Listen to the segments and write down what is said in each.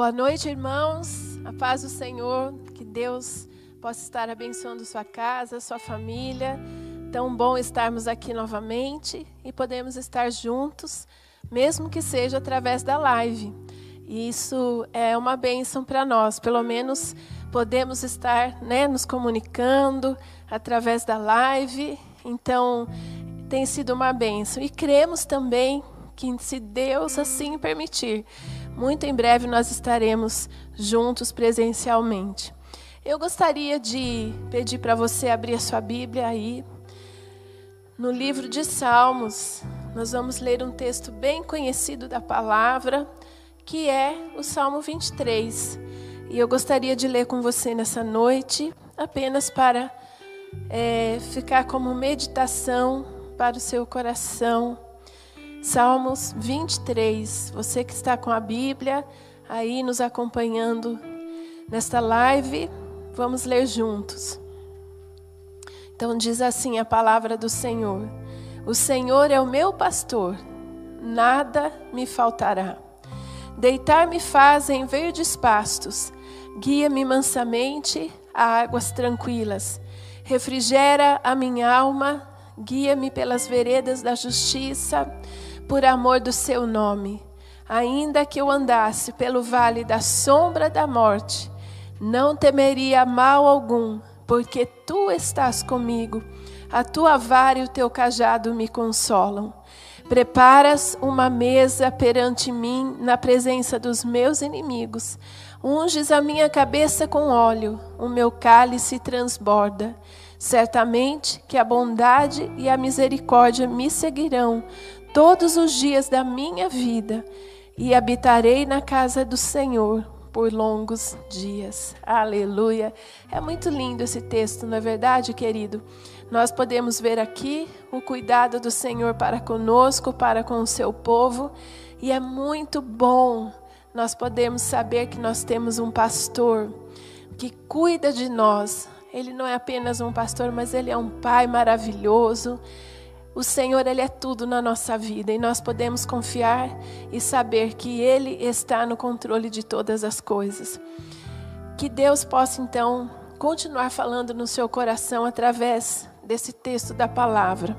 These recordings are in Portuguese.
Boa noite, irmãos. A paz do Senhor, que Deus possa estar abençoando sua casa, sua família. Tão bom estarmos aqui novamente e podemos estar juntos, mesmo que seja através da live. Isso é uma bênção para nós, pelo menos podemos estar né, nos comunicando através da live. Então, tem sido uma bênção. E cremos também que, se Deus assim permitir, muito em breve nós estaremos juntos presencialmente. Eu gostaria de pedir para você abrir a sua Bíblia aí. No livro de Salmos, nós vamos ler um texto bem conhecido da palavra, que é o Salmo 23. E eu gostaria de ler com você nessa noite, apenas para é, ficar como meditação para o seu coração Salmos 23. Você que está com a Bíblia aí nos acompanhando nesta live, vamos ler juntos. Então diz assim a palavra do Senhor: O Senhor é o meu pastor, nada me faltará. Deitar-me faz em verdes pastos, guia-me mansamente a águas tranquilas. Refrigera a minha alma, guia-me pelas veredas da justiça por amor do seu nome. Ainda que eu andasse pelo vale da sombra da morte, não temeria mal algum, porque tu estás comigo. A tua vara e o teu cajado me consolam. Preparas uma mesa perante mim na presença dos meus inimigos. Unges a minha cabeça com óleo, o meu cálice transborda. Certamente que a bondade e a misericórdia me seguirão todos os dias da minha vida e habitarei na casa do Senhor por longos dias. Aleluia. É muito lindo esse texto, não é verdade, querido? Nós podemos ver aqui o cuidado do Senhor para conosco, para com o seu povo, e é muito bom nós podemos saber que nós temos um pastor que cuida de nós. Ele não é apenas um pastor, mas ele é um pai maravilhoso. O Senhor, Ele é tudo na nossa vida e nós podemos confiar e saber que Ele está no controle de todas as coisas. Que Deus possa então continuar falando no seu coração através desse texto da palavra.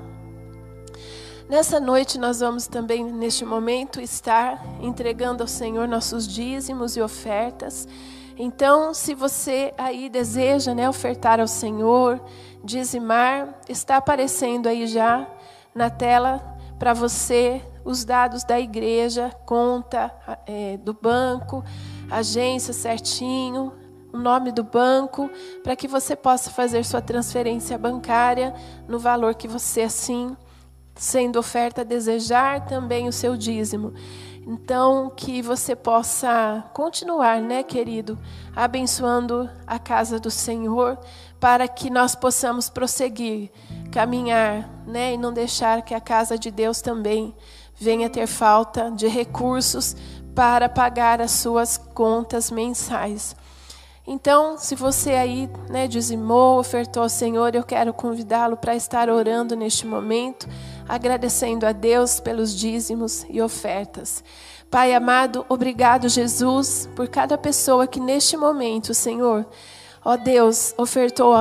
Nessa noite nós vamos também, neste momento, estar entregando ao Senhor nossos dízimos e ofertas. Então, se você aí deseja né, ofertar ao Senhor, dizimar, está aparecendo aí já na tela para você os dados da igreja, conta é, do banco, agência certinho, o nome do banco, para que você possa fazer sua transferência bancária no valor que você assim, sendo oferta, desejar também o seu dízimo. Então, que você possa continuar, né, querido, abençoando a casa do Senhor, para que nós possamos prosseguir, caminhar, né, e não deixar que a casa de Deus também venha ter falta de recursos para pagar as suas contas mensais. Então, se você aí né, dizimou, ofertou ao Senhor, eu quero convidá-lo para estar orando neste momento, agradecendo a Deus pelos dízimos e ofertas. Pai amado, obrigado, Jesus, por cada pessoa que neste momento, Senhor, Ó Deus, ofertou,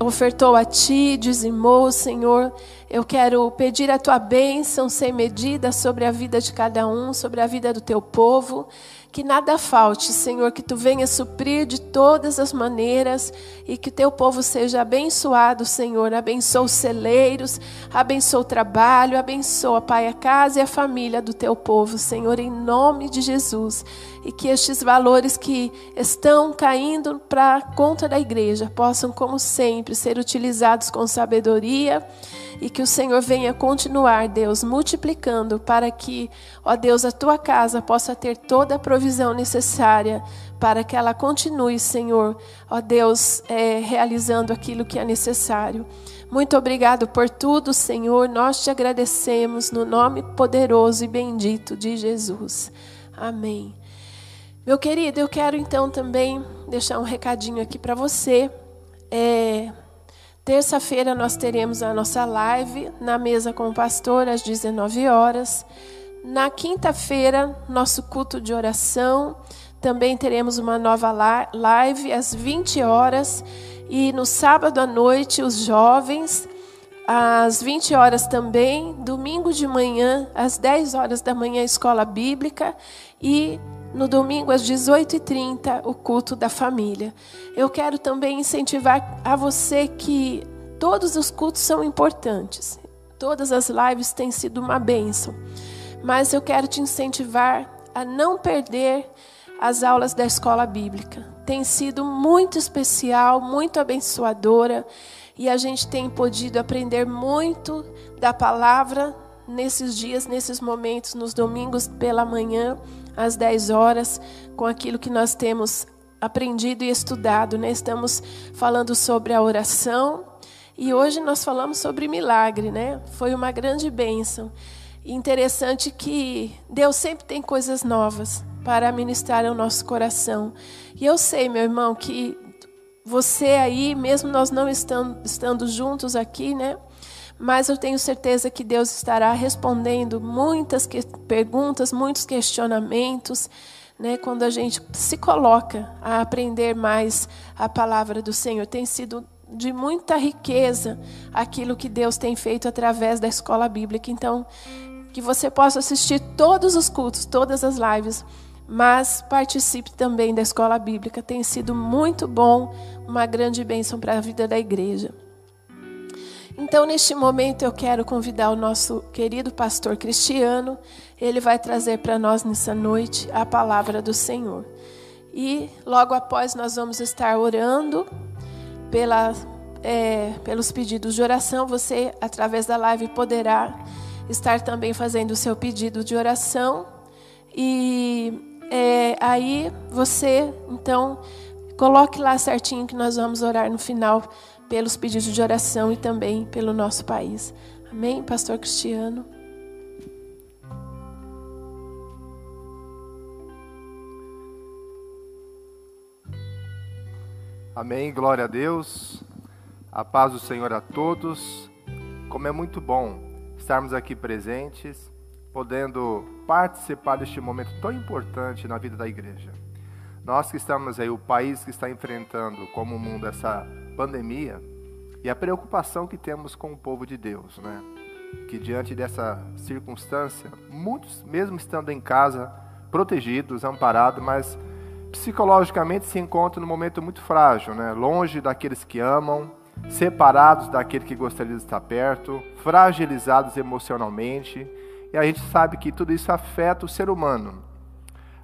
ofertou a Ti, dizimou, Senhor. Eu quero pedir a Tua bênção sem medida sobre a vida de cada um, sobre a vida do Teu povo. Que nada falte, Senhor, que tu venha suprir de todas as maneiras e que teu povo seja abençoado, Senhor. Abençoa os celeiros, abençoa o trabalho, abençoa, Pai, a casa e a família do teu povo, Senhor, em nome de Jesus. E que estes valores que estão caindo para conta da igreja possam, como sempre, ser utilizados com sabedoria e que o Senhor venha continuar, Deus, multiplicando para que, ó Deus, a tua casa possa ter toda a provisão necessária para que ela continue, Senhor, ó Deus, é, realizando aquilo que é necessário. Muito obrigado por tudo, Senhor. Nós te agradecemos no nome poderoso e bendito de Jesus. Amém. Meu querido, eu quero então também deixar um recadinho aqui para você. É, Terça-feira nós teremos a nossa live na mesa com o pastor às 19 horas. Na quinta-feira, nosso culto de oração também teremos uma nova live às 20 horas. E no sábado à noite, os jovens, às 20 horas também. Domingo de manhã, às 10 horas da manhã, escola bíblica. E no domingo, às 18h30, o culto da família. Eu quero também incentivar a você que todos os cultos são importantes. Todas as lives têm sido uma bênção. Mas eu quero te incentivar a não perder as aulas da escola bíblica. Tem sido muito especial, muito abençoadora. E a gente tem podido aprender muito da palavra nesses dias, nesses momentos, nos domingos pela manhã às 10 horas, com aquilo que nós temos aprendido e estudado. Né? Estamos falando sobre a oração e hoje nós falamos sobre milagre. Né? Foi uma grande bênção. interessante que Deus sempre tem coisas novas para ministrar ao nosso coração. E eu sei, meu irmão, que você aí, mesmo nós não estando, estando juntos aqui, né? Mas eu tenho certeza que Deus estará respondendo muitas que, perguntas, muitos questionamentos, né, quando a gente se coloca a aprender mais a palavra do Senhor. Tem sido de muita riqueza aquilo que Deus tem feito através da escola bíblica. Então, que você possa assistir todos os cultos, todas as lives, mas participe também da escola bíblica. Tem sido muito bom, uma grande bênção para a vida da igreja. Então, neste momento, eu quero convidar o nosso querido pastor Cristiano. Ele vai trazer para nós nessa noite a palavra do Senhor. E logo após, nós vamos estar orando pela, é, pelos pedidos de oração. Você, através da live, poderá estar também fazendo o seu pedido de oração. E é, aí você, então, coloque lá certinho que nós vamos orar no final pelos pedidos de oração e também pelo nosso país. Amém, Pastor Cristiano? Amém, glória a Deus. A paz do Senhor a todos. Como é muito bom estarmos aqui presentes, podendo participar deste momento tão importante na vida da igreja. Nós que estamos aí, o país que está enfrentando como o mundo essa pandemia e a preocupação que temos com o povo de Deus, né? Que diante dessa circunstância, muitos, mesmo estando em casa, protegidos, amparados, mas psicologicamente se encontram num momento muito frágil, né? Longe daqueles que amam, separados daquele que gostaria de estar perto, fragilizados emocionalmente. E a gente sabe que tudo isso afeta o ser humano.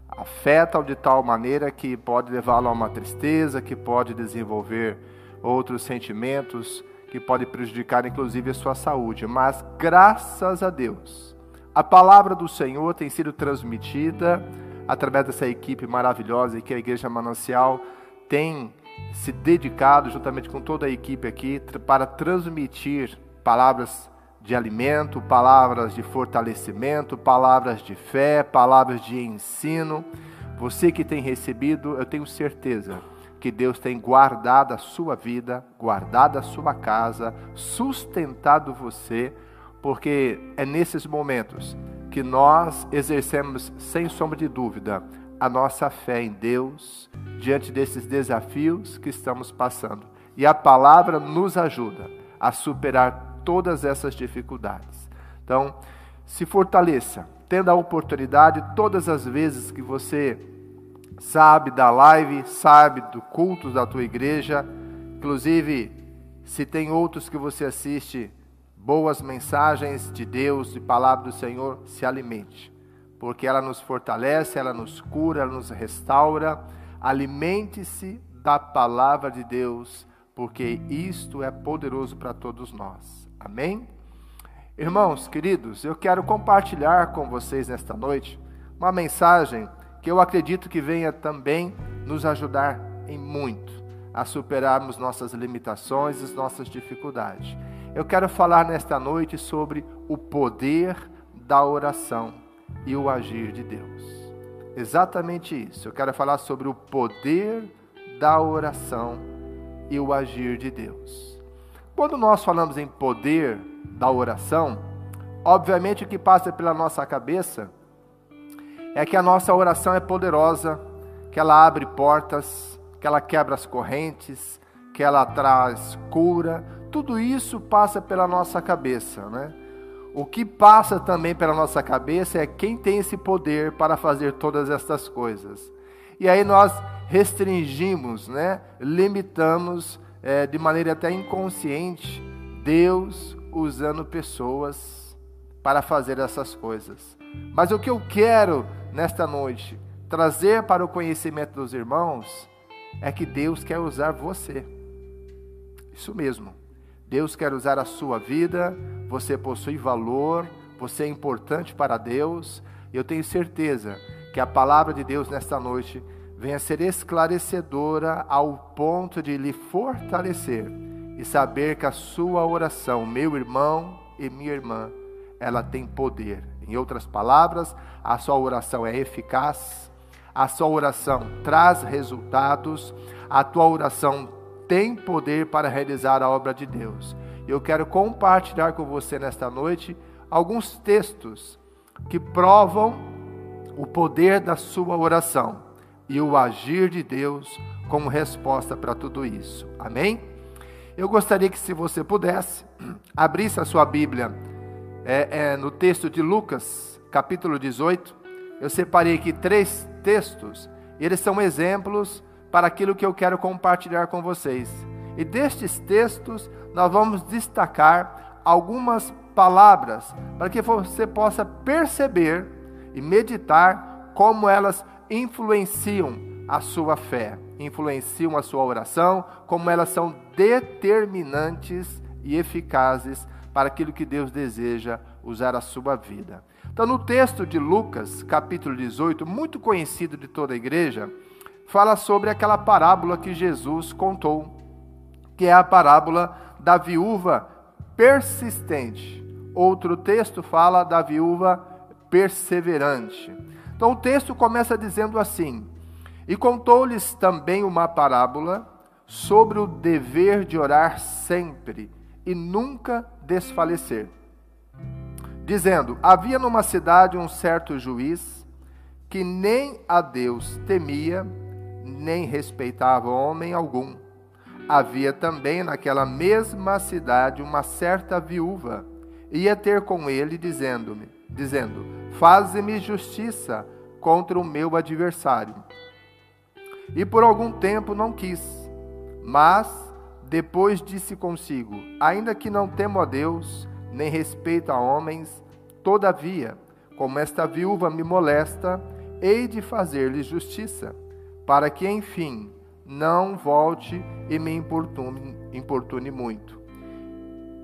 Afeta-o de tal maneira que pode levá-lo a uma tristeza, que pode desenvolver outros sentimentos que podem prejudicar inclusive a sua saúde. Mas graças a Deus, a palavra do Senhor tem sido transmitida através dessa equipe maravilhosa que a Igreja Manancial tem se dedicado, juntamente com toda a equipe aqui, para transmitir palavras de alimento, palavras de fortalecimento, palavras de fé, palavras de ensino. Você que tem recebido, eu tenho certeza que Deus tem guardado a sua vida, guardado a sua casa, sustentado você, porque é nesses momentos que nós exercemos, sem sombra de dúvida, a nossa fé em Deus diante desses desafios que estamos passando. E a palavra nos ajuda a superar todas essas dificuldades. Então, se fortaleça, tendo a oportunidade todas as vezes que você sabe da live, sabe do culto da tua igreja. Inclusive, se tem outros que você assiste, boas mensagens de Deus e palavra do Senhor, se alimente. Porque ela nos fortalece, ela nos cura, ela nos restaura. Alimente-se da palavra de Deus, porque isto é poderoso para todos nós. Amém? Irmãos, queridos, eu quero compartilhar com vocês nesta noite uma mensagem que eu acredito que venha também nos ajudar em muito a superarmos nossas limitações e nossas dificuldades. Eu quero falar nesta noite sobre o poder da oração e o agir de Deus. Exatamente isso. Eu quero falar sobre o poder da oração e o agir de Deus. Quando nós falamos em poder da oração, obviamente o que passa pela nossa cabeça é que a nossa oração é poderosa, que ela abre portas, que ela quebra as correntes, que ela traz cura. Tudo isso passa pela nossa cabeça, né? O que passa também pela nossa cabeça é quem tem esse poder para fazer todas estas coisas. E aí nós restringimos, né? limitamos é, de maneira até inconsciente Deus usando pessoas para fazer essas coisas. Mas o que eu quero nesta noite trazer para o conhecimento dos irmãos é que Deus quer usar você. Isso mesmo. Deus quer usar a sua vida, você possui valor, você é importante para Deus, eu tenho certeza que a palavra de Deus nesta noite venha ser esclarecedora ao ponto de lhe fortalecer e saber que a sua oração, meu irmão e minha irmã, ela tem poder. Em outras palavras, a sua oração é eficaz, a sua oração traz resultados, a tua oração tem poder para realizar a obra de Deus. Eu quero compartilhar com você nesta noite alguns textos que provam o poder da sua oração e o agir de Deus como resposta para tudo isso. Amém? Eu gostaria que, se você pudesse, abrisse a sua Bíblia é, é, no texto de Lucas, capítulo 18. Eu separei aqui três textos, e eles são exemplos para aquilo que eu quero compartilhar com vocês. E destes textos, nós vamos destacar algumas palavras para que você possa perceber e meditar como elas influenciam a sua fé, influenciam a sua oração, como elas são determinantes e eficazes para aquilo que Deus deseja usar a sua vida. Então, no texto de Lucas, capítulo 18, muito conhecido de toda a igreja, fala sobre aquela parábola que Jesus contou, que é a parábola da viúva persistente. Outro texto fala da viúva perseverante. Então o texto começa dizendo assim: E contou-lhes também uma parábola sobre o dever de orar sempre e nunca desfalecer. Dizendo: Havia numa cidade um certo juiz que nem a Deus temia, nem respeitava homem algum. Havia também naquela mesma cidade uma certa viúva, ia ter com ele, dizendo-me, dizendo: Faze-me justiça contra o meu adversário. E por algum tempo não quis, mas depois disse consigo: Ainda que não temo a Deus, nem respeito a homens, todavia, como esta viúva me molesta, hei de fazer-lhe justiça, para que, enfim, não volte e me importune, importune muito.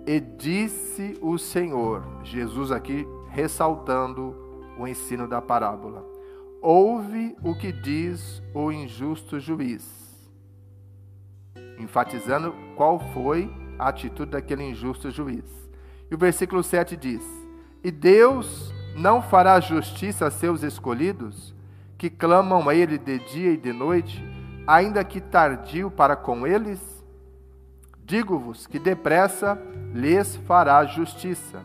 E disse o Senhor, Jesus aqui ressaltando o ensino da parábola: Ouve o que diz o injusto juiz, enfatizando qual foi a atitude daquele injusto juiz. E o versículo 7 diz: E Deus não fará justiça a seus escolhidos, que clamam a Ele de dia e de noite, ainda que tardio para com eles? Digo-vos que depressa lhes fará justiça.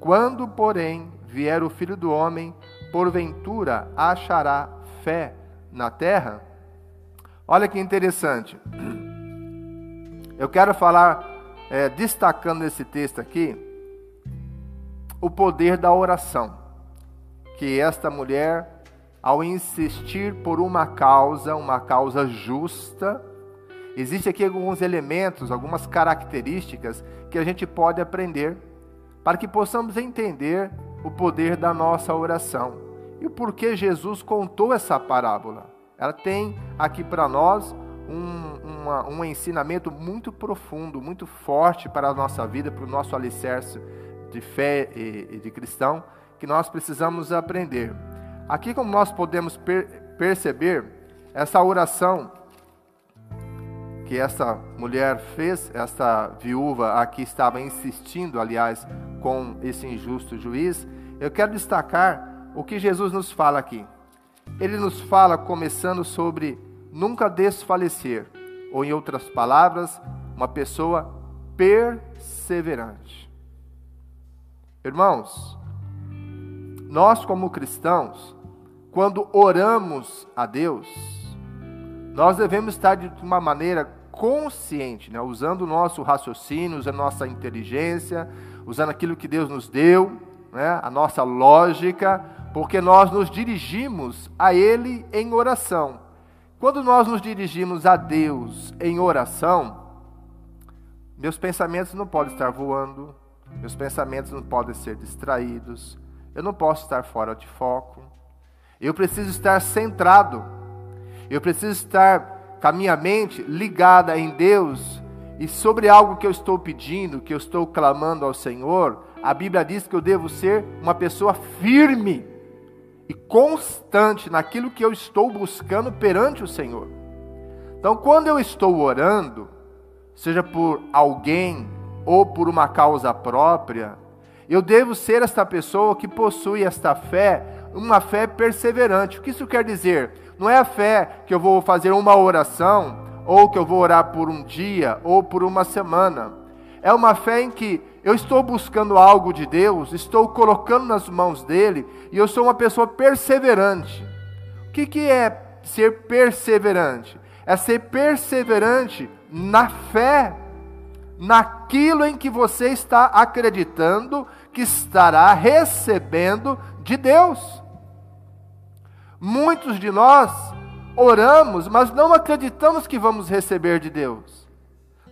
Quando, porém, vier o filho do homem, porventura achará fé na terra? Olha que interessante. Eu quero falar, é, destacando nesse texto aqui, o poder da oração. Que esta mulher, ao insistir por uma causa, uma causa justa, Existem aqui alguns elementos, algumas características que a gente pode aprender para que possamos entender o poder da nossa oração e o porquê Jesus contou essa parábola. Ela tem aqui para nós um, uma, um ensinamento muito profundo, muito forte para a nossa vida, para o nosso alicerce de fé e, e de cristão, que nós precisamos aprender. Aqui, como nós podemos per perceber, essa oração que essa mulher fez, essa viúva aqui estava insistindo, aliás, com esse injusto juiz, eu quero destacar o que Jesus nos fala aqui. Ele nos fala começando sobre nunca desfalecer, ou em outras palavras, uma pessoa perseverante. Irmãos, nós como cristãos, quando oramos a Deus, nós devemos estar de uma maneira consciente, né? usando o nosso raciocínio, usando a nossa inteligência, usando aquilo que Deus nos deu, né? a nossa lógica, porque nós nos dirigimos a Ele em oração. Quando nós nos dirigimos a Deus em oração, meus pensamentos não podem estar voando, meus pensamentos não podem ser distraídos, eu não posso estar fora de foco, eu preciso estar centrado, eu preciso estar com a minha mente ligada em Deus e sobre algo que eu estou pedindo, que eu estou clamando ao Senhor, a Bíblia diz que eu devo ser uma pessoa firme e constante naquilo que eu estou buscando perante o Senhor. Então, quando eu estou orando, seja por alguém ou por uma causa própria, eu devo ser esta pessoa que possui esta fé, uma fé perseverante. O que isso quer dizer? Não é a fé que eu vou fazer uma oração, ou que eu vou orar por um dia, ou por uma semana. É uma fé em que eu estou buscando algo de Deus, estou colocando nas mãos dele e eu sou uma pessoa perseverante. O que, que é ser perseverante? É ser perseverante na fé, naquilo em que você está acreditando que estará recebendo de Deus. Muitos de nós oramos, mas não acreditamos que vamos receber de Deus.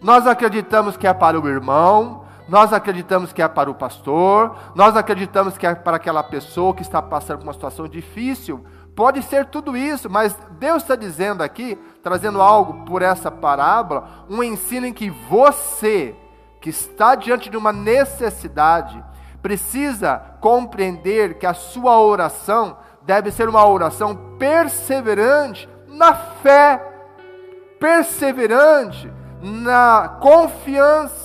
Nós acreditamos que é para o irmão, nós acreditamos que é para o pastor, nós acreditamos que é para aquela pessoa que está passando por uma situação difícil. Pode ser tudo isso, mas Deus está dizendo aqui, trazendo algo por essa parábola, um ensino em que você, que está diante de uma necessidade, precisa compreender que a sua oração deve ser uma oração perseverante na fé, perseverante na confiança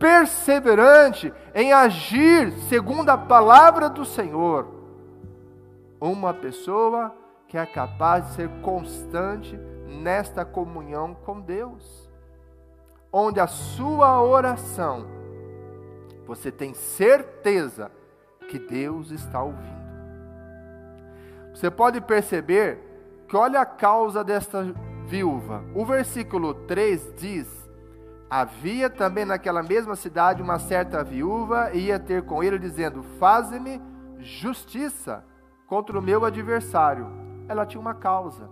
perseverante em agir segundo a palavra do Senhor. Uma pessoa que é capaz de ser constante nesta comunhão com Deus, onde a sua oração, você tem certeza que Deus está ouvindo. Você pode perceber que olha a causa desta viúva. O versículo 3 diz Havia também naquela mesma cidade uma certa viúva e ia ter com ele, dizendo: Faze-me justiça contra o meu adversário. Ela tinha uma causa.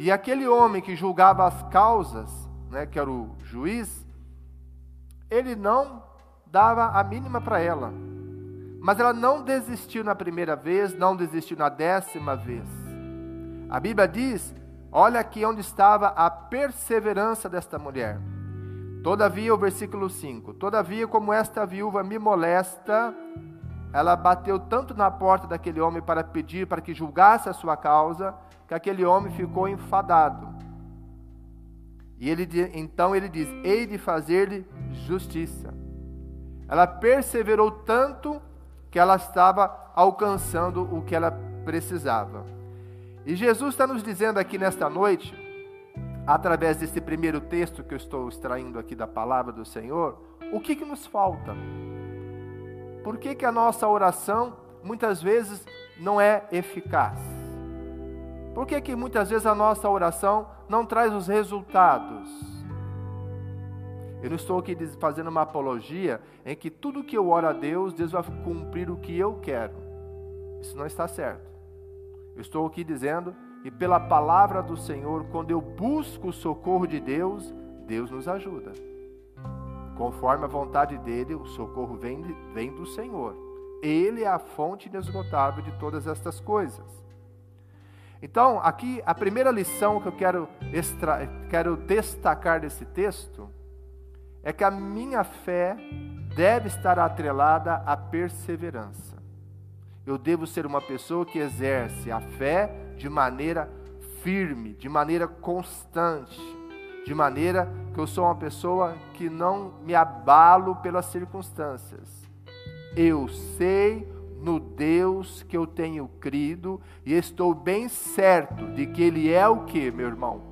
E aquele homem que julgava as causas, né, que era o juiz, ele não dava a mínima para ela. Mas ela não desistiu na primeira vez, não desistiu na décima vez. A Bíblia diz Olha aqui onde estava a perseverança desta mulher. Todavia, o versículo 5: Todavia, como esta viúva me molesta, ela bateu tanto na porta daquele homem para pedir para que julgasse a sua causa, que aquele homem ficou enfadado. E ele, então ele diz: Hei de fazer-lhe justiça. Ela perseverou tanto que ela estava alcançando o que ela precisava. E Jesus está nos dizendo aqui nesta noite, através desse primeiro texto que eu estou extraindo aqui da palavra do Senhor, o que, que nos falta? Por que, que a nossa oração muitas vezes não é eficaz? Por que, que muitas vezes a nossa oração não traz os resultados? Eu não estou aqui fazendo uma apologia em que tudo que eu oro a Deus, Deus vai cumprir o que eu quero. Isso não está certo. Eu estou aqui dizendo, e pela palavra do Senhor, quando eu busco o socorro de Deus, Deus nos ajuda. Conforme a vontade dele, o socorro vem, vem do Senhor. Ele é a fonte inesgotável de todas estas coisas. Então, aqui a primeira lição que eu quero, extra, quero destacar desse texto é que a minha fé deve estar atrelada à perseverança eu devo ser uma pessoa que exerce a fé de maneira firme, de maneira constante, de maneira que eu sou uma pessoa que não me abalo pelas circunstâncias. Eu sei no Deus que eu tenho crido e estou bem certo de que Ele é o que, meu irmão?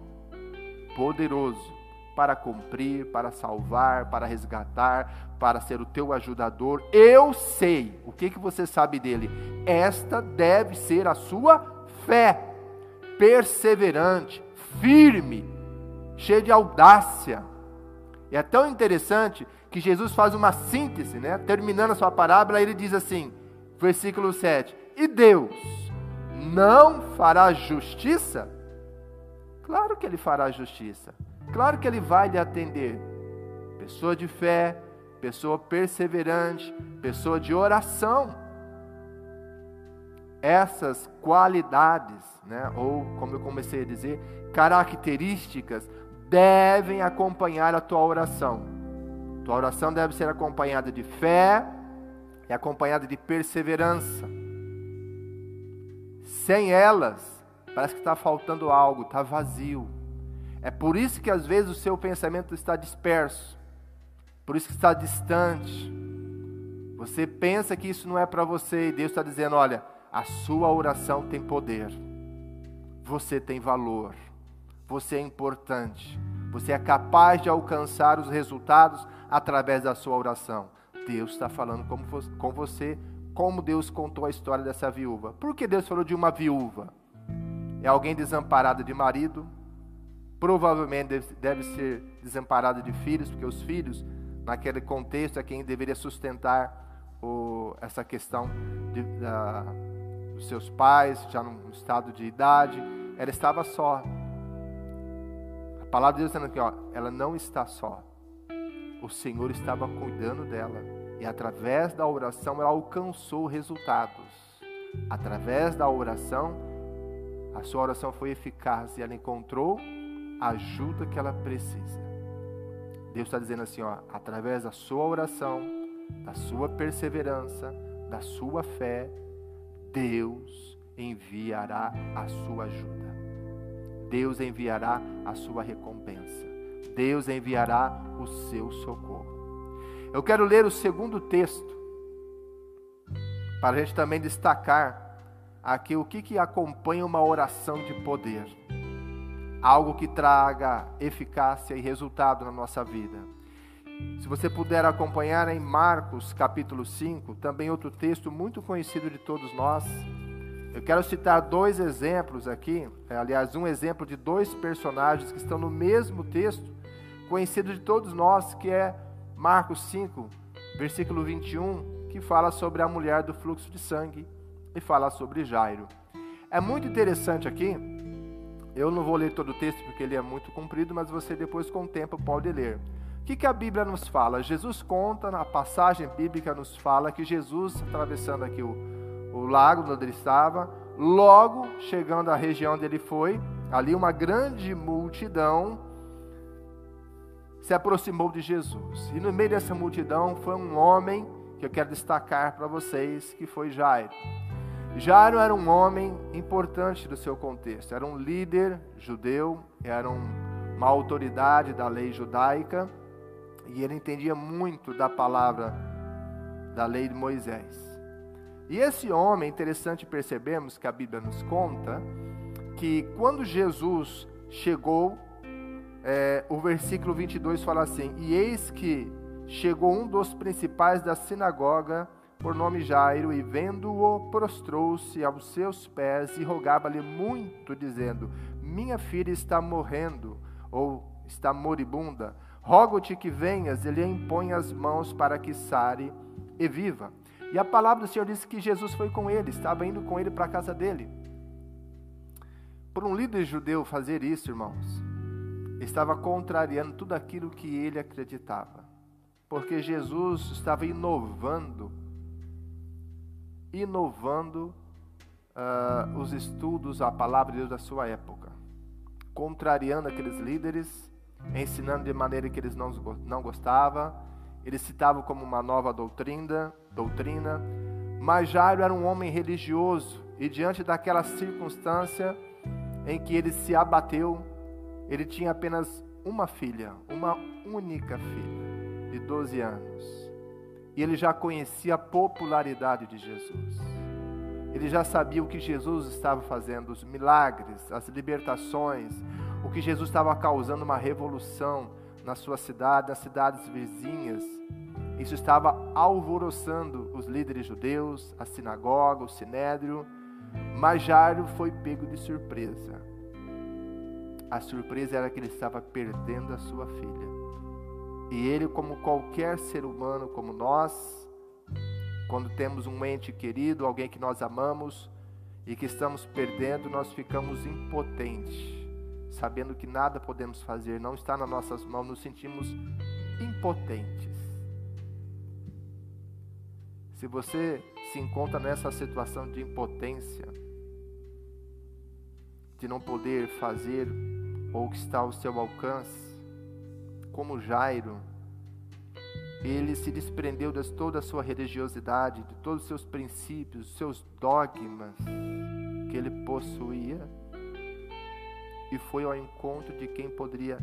Poderoso para cumprir, para salvar, para resgatar, para ser o teu ajudador. Eu sei. O que, que você sabe dele? Esta deve ser a sua fé. perseverante, firme, cheio de audácia. E é tão interessante que Jesus faz uma síntese, né? Terminando a sua parábola, ele diz assim, versículo 7: E Deus não fará justiça? Claro que ele fará justiça. Claro que ele vai lhe atender. Pessoa de fé, pessoa perseverante, pessoa de oração. Essas qualidades, né, ou como eu comecei a dizer, características devem acompanhar a tua oração. Tua oração deve ser acompanhada de fé e acompanhada de perseverança. Sem elas, parece que está faltando algo, está vazio. É por isso que às vezes o seu pensamento está disperso, por isso que está distante. Você pensa que isso não é para você e Deus está dizendo: olha, a sua oração tem poder, você tem valor, você é importante, você é capaz de alcançar os resultados através da sua oração. Deus está falando com você, como Deus contou a história dessa viúva. Por que Deus falou de uma viúva? É alguém desamparado de marido, provavelmente deve, deve ser desamparado de filhos, porque os filhos, naquele contexto, é quem deveria sustentar o, essa questão de, da, dos seus pais, já num estado de idade. Ela estava só. A palavra de Deus está dizendo aqui, ó, ela não está só o Senhor estava cuidando dela. E através da oração ela alcançou resultados. Através da oração, a sua oração foi eficaz e ela encontrou ajuda que ela precisa. Deus está dizendo assim, ó, através da sua oração, da sua perseverança, da sua fé, Deus enviará a sua ajuda. Deus enviará a sua recompensa. Deus enviará o seu socorro. Eu quero ler o segundo texto, para a gente também destacar aqui o que, que acompanha uma oração de poder. Algo que traga eficácia e resultado na nossa vida. Se você puder acompanhar em Marcos capítulo 5, também outro texto muito conhecido de todos nós. Eu quero citar dois exemplos aqui, é, aliás, um exemplo de dois personagens que estão no mesmo texto, conhecido de todos nós, que é Marcos 5, versículo 21, que fala sobre a mulher do fluxo de sangue e fala sobre Jairo. É muito interessante aqui, eu não vou ler todo o texto porque ele é muito comprido, mas você depois com o tempo pode ler. O que, que a Bíblia nos fala? Jesus conta, na passagem bíblica nos fala que Jesus, atravessando aqui o, o lago onde ele estava, logo chegando à região onde ele foi, ali uma grande multidão se aproximou de Jesus. E no meio dessa multidão foi um homem que eu quero destacar para vocês, que foi Jairo. Jairo era um homem importante do seu contexto, era um líder judeu, era um, uma autoridade da lei judaica e ele entendia muito da palavra da lei de Moisés. E esse homem, interessante percebemos que a Bíblia nos conta que quando Jesus chegou é, o versículo 22 fala assim: E eis que chegou um dos principais da sinagoga, por nome Jairo, e vendo-o, prostrou-se aos seus pés e rogava-lhe muito, dizendo: Minha filha está morrendo, ou está moribunda. Rogo-te que venhas e lhe impõe as mãos para que sare e viva. E a palavra do Senhor diz que Jesus foi com ele, estava indo com ele para a casa dele. Por um líder judeu fazer isso, irmãos, estava contrariando tudo aquilo que ele acreditava. Porque Jesus estava inovando, inovando uh, os estudos, a palavra de Deus da sua época, contrariando aqueles líderes, ensinando de maneira que eles não, não gostavam, eles citavam como uma nova doutrina, doutrina, mas Jairo era um homem religioso e diante daquela circunstância em que ele se abateu, ele tinha apenas uma filha, uma única filha, de 12 anos. E ele já conhecia a popularidade de Jesus. Ele já sabia o que Jesus estava fazendo, os milagres, as libertações, o que Jesus estava causando uma revolução na sua cidade, nas cidades vizinhas. Isso estava alvoroçando os líderes judeus, a sinagoga, o sinédrio, Mas Jairo foi pego de surpresa. A surpresa era que ele estava perdendo a sua filha. E ele, como qualquer ser humano como nós, quando temos um ente querido, alguém que nós amamos e que estamos perdendo, nós ficamos impotentes, sabendo que nada podemos fazer, não está nas nossas mãos, nos sentimos impotentes. Se você se encontra nessa situação de impotência, de não poder fazer ou que está ao seu alcance, como Jairo, ele se desprendeu de toda a sua religiosidade, de todos os seus princípios, seus dogmas que ele possuía e foi ao encontro de quem poderia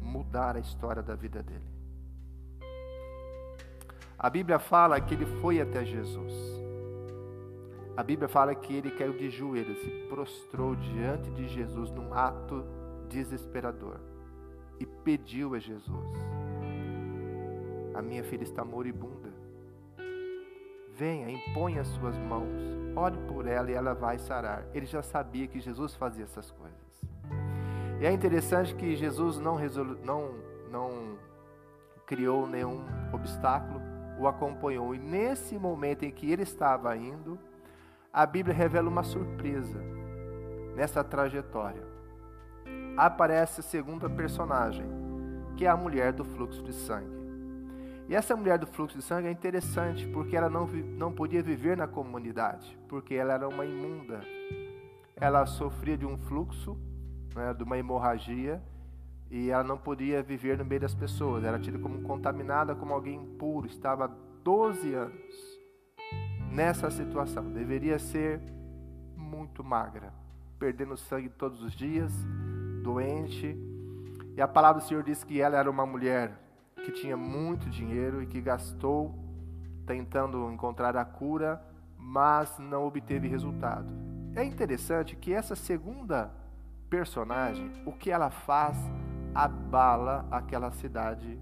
mudar a história da vida dele. A Bíblia fala que ele foi até Jesus. A Bíblia fala que ele caiu de joelhos e prostrou diante de Jesus num ato desesperador e pediu a Jesus: A minha filha está moribunda. Venha, imponha as suas mãos, ore por ela e ela vai sarar. Ele já sabia que Jesus fazia essas coisas. E é interessante que Jesus não, resolu não, não criou nenhum obstáculo, o acompanhou. E nesse momento em que ele estava indo, a Bíblia revela uma surpresa nessa trajetória. Aparece a segunda personagem, que é a mulher do fluxo de sangue. E essa mulher do fluxo de sangue é interessante porque ela não, não podia viver na comunidade, porque ela era uma imunda. Ela sofria de um fluxo, né, de uma hemorragia, e ela não podia viver no meio das pessoas. Era tida como contaminada, como alguém impuro. Estava 12 anos nessa situação. Deveria ser muito magra, perdendo sangue todos os dias, doente. E a palavra do Senhor diz que ela era uma mulher que tinha muito dinheiro e que gastou tentando encontrar a cura, mas não obteve resultado. É interessante que essa segunda personagem, o que ela faz abala aquela cidade.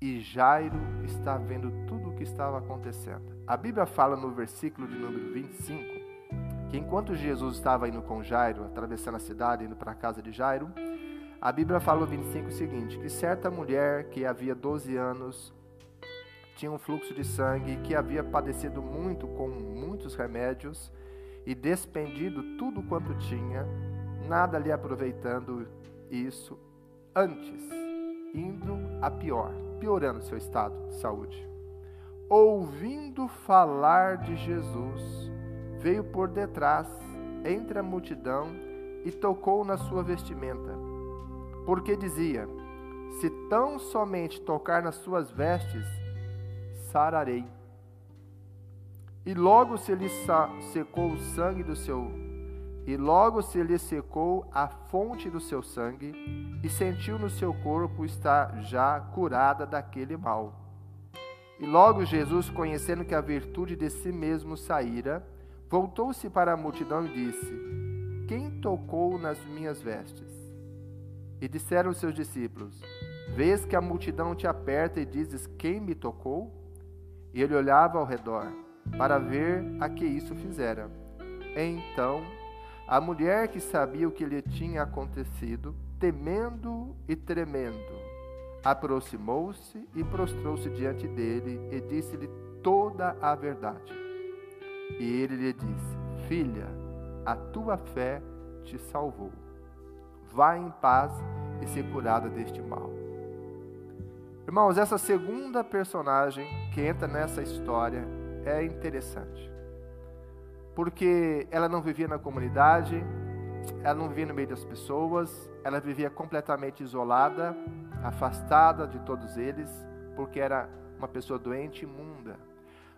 E Jairo está vendo tudo o que estava acontecendo. A Bíblia fala no versículo de número 25 que enquanto Jesus estava indo com Jairo, atravessando a cidade, indo para a casa de Jairo, a Bíblia fala no 25 o seguinte: que certa mulher que havia 12 anos tinha um fluxo de sangue, que havia padecido muito com muitos remédios e despendido tudo quanto tinha, nada lhe aproveitando isso, antes indo a pior, piorando seu estado de saúde. Ouvindo falar de Jesus, veio por detrás, entre a multidão, e tocou na sua vestimenta. Porque dizia: Se tão somente tocar nas suas vestes, sararei. E logo se lhe secou o sangue do seu e logo se lhe secou a fonte do seu sangue, e sentiu no seu corpo estar já curada daquele mal. E logo Jesus, conhecendo que a virtude de si mesmo saíra, voltou-se para a multidão e disse: Quem tocou nas minhas vestes? E disseram seus discípulos: Vês que a multidão te aperta e dizes: Quem me tocou? E ele olhava ao redor para ver a que isso fizera. Então a mulher que sabia o que lhe tinha acontecido, temendo e tremendo, aproximou-se e prostrou-se diante dele e disse-lhe toda a verdade. E ele lhe disse: Filha, a tua fé te salvou. Vá em paz e ser curada deste mal. Irmãos, essa segunda personagem que entra nessa história é interessante porque ela não vivia na comunidade, ela não vivia no meio das pessoas, ela vivia completamente isolada, afastada de todos eles, porque era uma pessoa doente, imunda.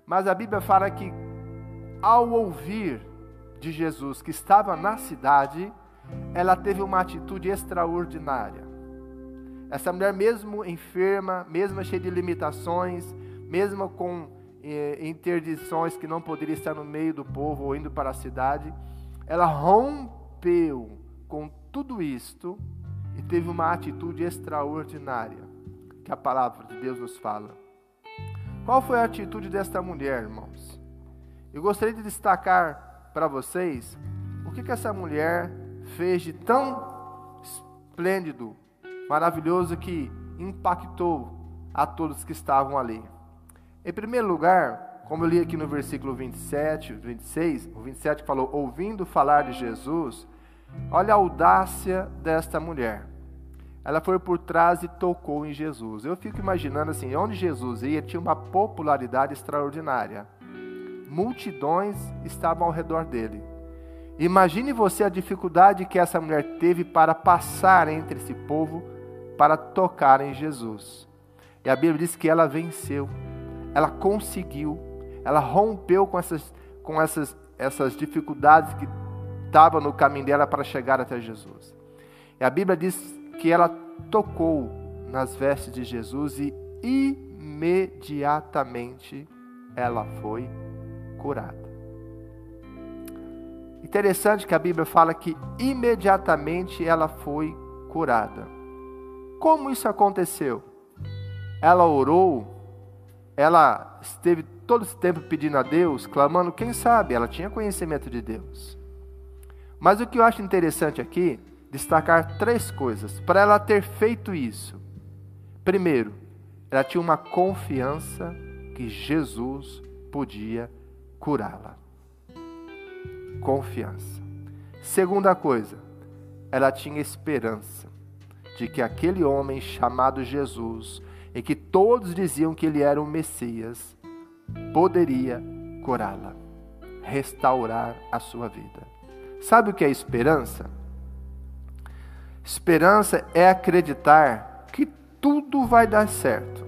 Mas a Bíblia fala que ao ouvir de Jesus que estava na cidade, ela teve uma atitude extraordinária. Essa mulher, mesmo enferma, mesmo cheia de limitações, mesmo com interdições que não poderia estar no meio do povo ou indo para a cidade, ela rompeu com tudo isto e teve uma atitude extraordinária que a palavra de Deus nos fala. Qual foi a atitude desta mulher, irmãos? Eu gostaria de destacar para vocês o que, que essa mulher fez de tão esplêndido, maravilhoso que impactou a todos que estavam ali. Em primeiro lugar, como eu li aqui no versículo 27, 26, o 27 falou: ouvindo falar de Jesus, olha a audácia desta mulher. Ela foi por trás e tocou em Jesus. Eu fico imaginando assim, onde Jesus ia, tinha uma popularidade extraordinária. Multidões estavam ao redor dele. Imagine você a dificuldade que essa mulher teve para passar entre esse povo para tocar em Jesus. E a Bíblia diz que ela venceu, ela conseguiu, ela rompeu com essas, com essas, essas dificuldades que estavam no caminho dela para chegar até Jesus. E a Bíblia diz que ela tocou nas vestes de Jesus e imediatamente ela foi curada. Interessante que a Bíblia fala que imediatamente ela foi curada. Como isso aconteceu? Ela orou, ela esteve todo esse tempo pedindo a Deus, clamando, quem sabe, ela tinha conhecimento de Deus. Mas o que eu acho interessante aqui, destacar três coisas para ela ter feito isso. Primeiro, ela tinha uma confiança que Jesus podia curá-la. Confiança. Segunda coisa, ela tinha esperança de que aquele homem chamado Jesus, e que todos diziam que ele era o Messias, poderia curá-la, restaurar a sua vida. Sabe o que é esperança? Esperança é acreditar que tudo vai dar certo.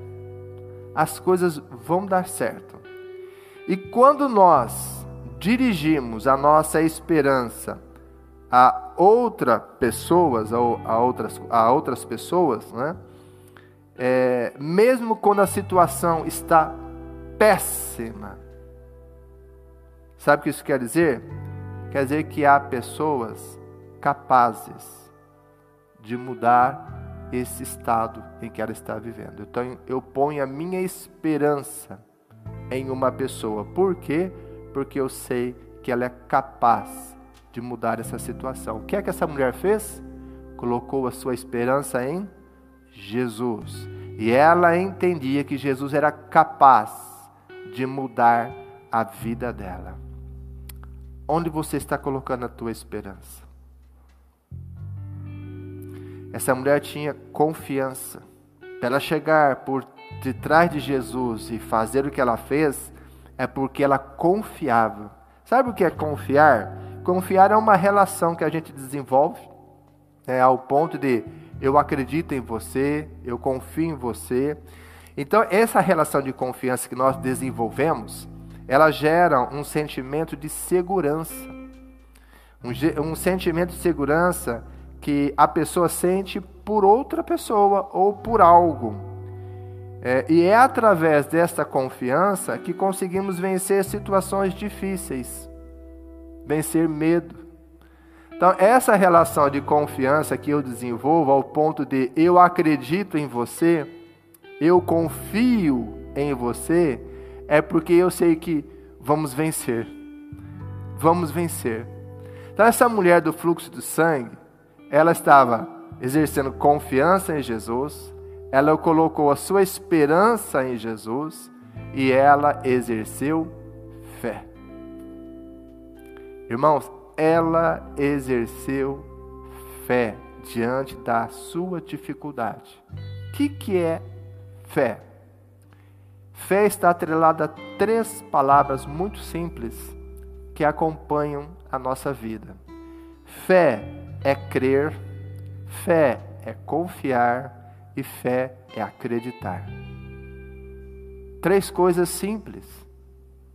As coisas vão dar certo. E quando nós dirigimos a nossa esperança a outra pessoas, a outras, a outras pessoas, né? É, mesmo quando a situação está péssima. Sabe o que isso quer dizer? Quer dizer que há pessoas capazes de mudar esse estado em que ela está vivendo. Então eu ponho a minha esperança em uma pessoa. Por quê? Porque eu sei que ela é capaz de mudar essa situação. O que é que essa mulher fez? Colocou a sua esperança em Jesus. E ela entendia que Jesus era capaz de mudar a vida dela. Onde você está colocando a tua esperança? Essa mulher tinha confiança. Para ela chegar por detrás de Jesus e fazer o que ela fez, é porque ela confiava. Sabe o que é confiar? Confiar é uma relação que a gente desenvolve é, ao ponto de eu acredito em você, eu confio em você, então, essa relação de confiança que nós desenvolvemos, ela gera um sentimento de segurança. Um, um sentimento de segurança que a pessoa sente por outra pessoa ou por algo. É, e é através dessa confiança que conseguimos vencer situações difíceis, vencer medo. Então, essa relação de confiança que eu desenvolvo ao ponto de eu acredito em você, eu confio em você, é porque eu sei que vamos vencer. Vamos vencer. Então, essa mulher do fluxo do sangue, ela estava exercendo confiança em Jesus, ela colocou a sua esperança em Jesus e ela exerceu fé. Irmãos, ela exerceu fé diante da sua dificuldade. O que, que é Fé. Fé está atrelada a três palavras muito simples que acompanham a nossa vida. Fé é crer, fé é confiar e fé é acreditar. Três coisas simples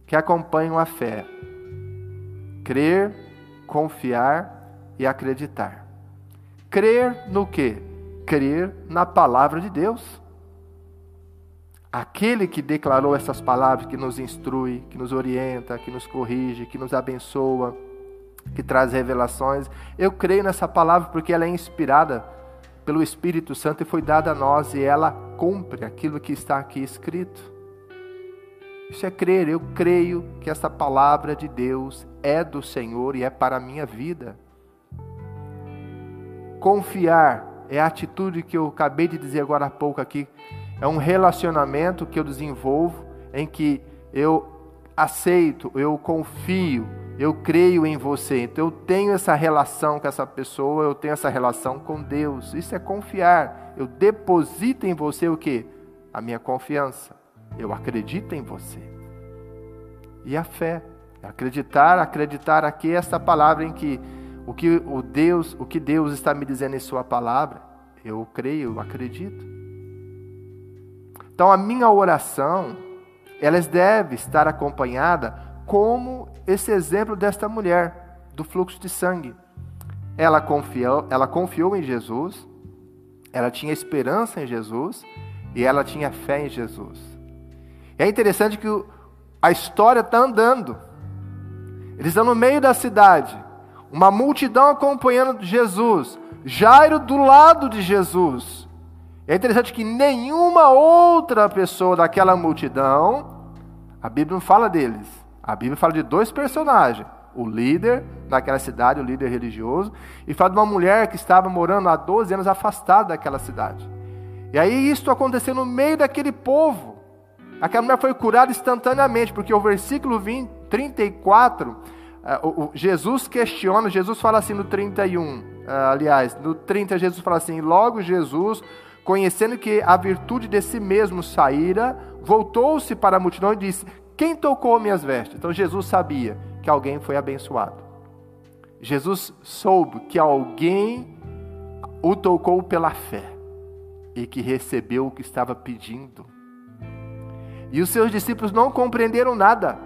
que acompanham a fé: crer, confiar e acreditar. Crer no que? Crer na palavra de Deus. Aquele que declarou essas palavras, que nos instrui, que nos orienta, que nos corrige, que nos abençoa, que traz revelações. Eu creio nessa palavra porque ela é inspirada pelo Espírito Santo e foi dada a nós e ela cumpre aquilo que está aqui escrito. Isso é crer. Eu creio que essa palavra de Deus é do Senhor e é para a minha vida. Confiar é a atitude que eu acabei de dizer agora há pouco aqui. É um relacionamento que eu desenvolvo em que eu aceito, eu confio, eu creio em você. Então eu tenho essa relação com essa pessoa, eu tenho essa relação com Deus. Isso é confiar. Eu deposito em você o que? A minha confiança. Eu acredito em você. E a fé, acreditar, acreditar aqui essa palavra em que o que o Deus, o que Deus está me dizendo em sua palavra, eu creio, eu acredito. Então a minha oração, elas deve estar acompanhada como esse exemplo desta mulher do fluxo de sangue. Ela confiou, ela confiou em Jesus, ela tinha esperança em Jesus e ela tinha fé em Jesus. É interessante que a história está andando. Eles estão no meio da cidade, uma multidão acompanhando Jesus, Jairo do lado de Jesus. É interessante que nenhuma outra pessoa daquela multidão, a Bíblia não fala deles, a Bíblia fala de dois personagens: o líder daquela cidade, o líder religioso, e fala de uma mulher que estava morando há 12 anos afastada daquela cidade. E aí isso aconteceu no meio daquele povo. Aquela mulher foi curada instantaneamente, porque o versículo 20, 34, uh, o, o, Jesus questiona, Jesus fala assim no 31, uh, aliás, no 30 Jesus fala assim, logo Jesus, conhecendo que a virtude de si mesmo saíra, voltou-se para a multidão e disse, quem tocou minhas vestes? Então Jesus sabia que alguém foi abençoado. Jesus soube que alguém o tocou pela fé e que recebeu o que estava pedindo. E os seus discípulos não compreenderam nada.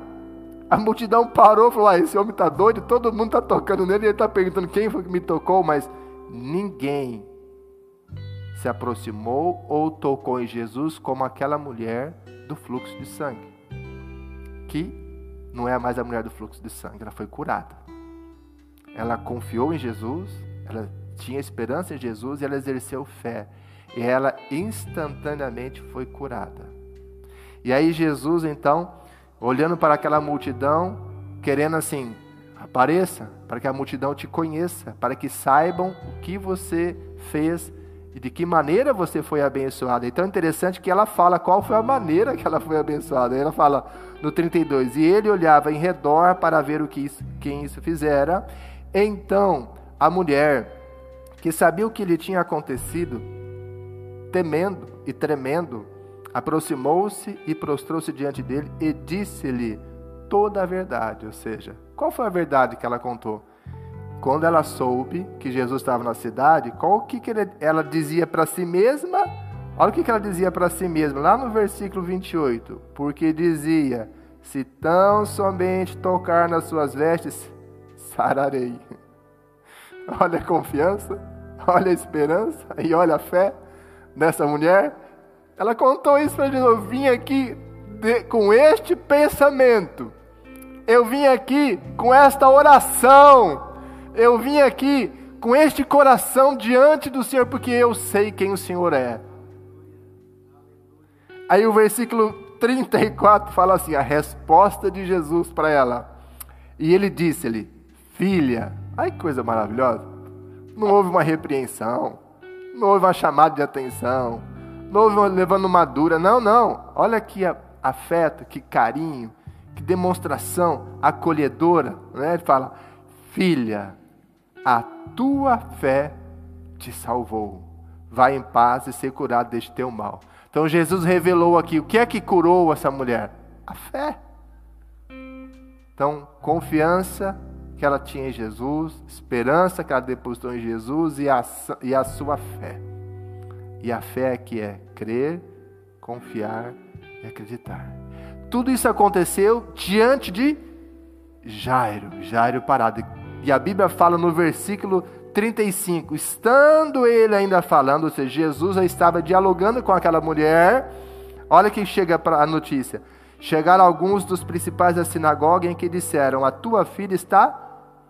A multidão parou e falou: ah, esse homem está doido, todo mundo está tocando nele, ele está perguntando quem foi que me tocou, mas ninguém se aproximou ou tocou em Jesus como aquela mulher do fluxo de sangue, que não é mais a mulher do fluxo de sangue, ela foi curada. Ela confiou em Jesus, ela tinha esperança em Jesus e ela exerceu fé e ela instantaneamente foi curada. E aí Jesus então, olhando para aquela multidão, querendo assim, apareça, para que a multidão te conheça, para que saibam o que você fez e de que maneira você foi abençoado. Então é interessante que ela fala qual foi a maneira que ela foi abençoada. Ela fala no 32, e ele olhava em redor para ver o que isso, quem isso fizera. Então a mulher, que sabia o que lhe tinha acontecido, temendo e tremendo, aproximou-se e prostrou-se diante dele e disse-lhe toda a verdade. Ou seja, qual foi a verdade que ela contou? Quando ela soube que Jesus estava na cidade, qual que, que ela dizia para si mesma? Olha o que, que ela dizia para si mesma, lá no versículo 28. Porque dizia: Se tão somente tocar nas suas vestes, sararei. Olha a confiança, olha a esperança e olha a fé dessa mulher. Ela contou isso para Jesus. Eu vim aqui de, com este pensamento. Eu vim aqui com esta oração. Eu vim aqui com este coração diante do Senhor, porque eu sei quem o Senhor é. Aí o versículo 34 fala assim: a resposta de Jesus para ela. E ele disse-lhe: Filha, ai que coisa maravilhosa. Não houve uma repreensão não houve uma chamada de atenção. Não houve uma levando uma dura. Não, não. Olha que afeto, que carinho, que demonstração acolhedora. Né? Ele fala: Filha, a tua fé te salvou. Vai em paz e ser curado deste teu mal. Então Jesus revelou aqui o que é que curou essa mulher? A fé. Então, confiança que ela tinha em Jesus, esperança que ela depositou em Jesus e a, e a sua fé. E a fé que é crer, confiar e acreditar. Tudo isso aconteceu diante de Jairo, Jairo parado. E a Bíblia fala no versículo 35, estando ele ainda falando, ou seja, Jesus já estava dialogando com aquela mulher. Olha que chega a notícia. Chegaram alguns dos principais da sinagoga em que disseram: A tua filha está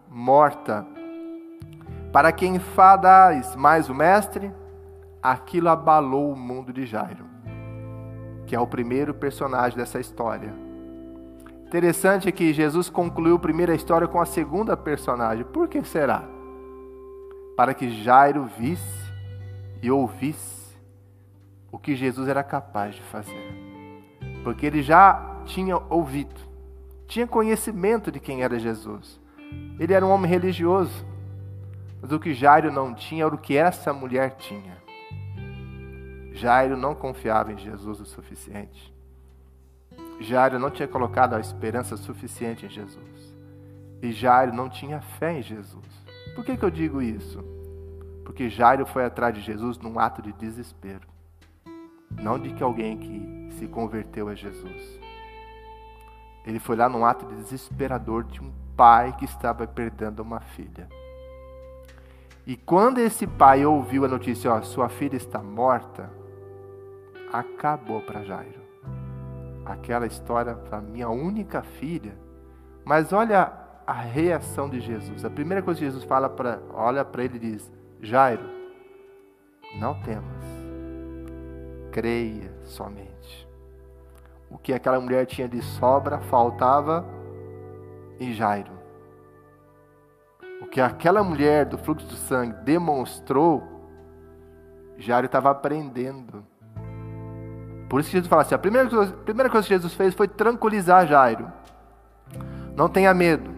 morta. Para quem enfadais mais o mestre, aquilo abalou o mundo de Jairo, que é o primeiro personagem dessa história. Interessante que Jesus concluiu a primeira história com a segunda personagem. Por que será? Para que Jairo visse e ouvisse o que Jesus era capaz de fazer. Porque ele já tinha ouvido, tinha conhecimento de quem era Jesus. Ele era um homem religioso, mas o que Jairo não tinha era o que essa mulher tinha. Jairo não confiava em Jesus o suficiente. Jairo não tinha colocado a esperança suficiente em Jesus. E Jairo não tinha fé em Jesus. Por que, que eu digo isso? Porque Jairo foi atrás de Jesus num ato de desespero. Não de que alguém que se converteu a Jesus. Ele foi lá num ato desesperador de um pai que estava perdendo uma filha. E quando esse pai ouviu a notícia, ó, sua filha está morta, acabou para Jairo aquela história para minha única filha. Mas olha a reação de Jesus. A primeira coisa que Jesus fala para, olha para ele e diz: Jairo, não temas, creia somente. O que aquela mulher tinha de sobra faltava em Jairo. O que aquela mulher do fluxo de sangue demonstrou, Jairo estava aprendendo. Por isso que Jesus fala assim: a primeira coisa, a primeira coisa que Jesus fez foi tranquilizar Jairo. Não tenha medo.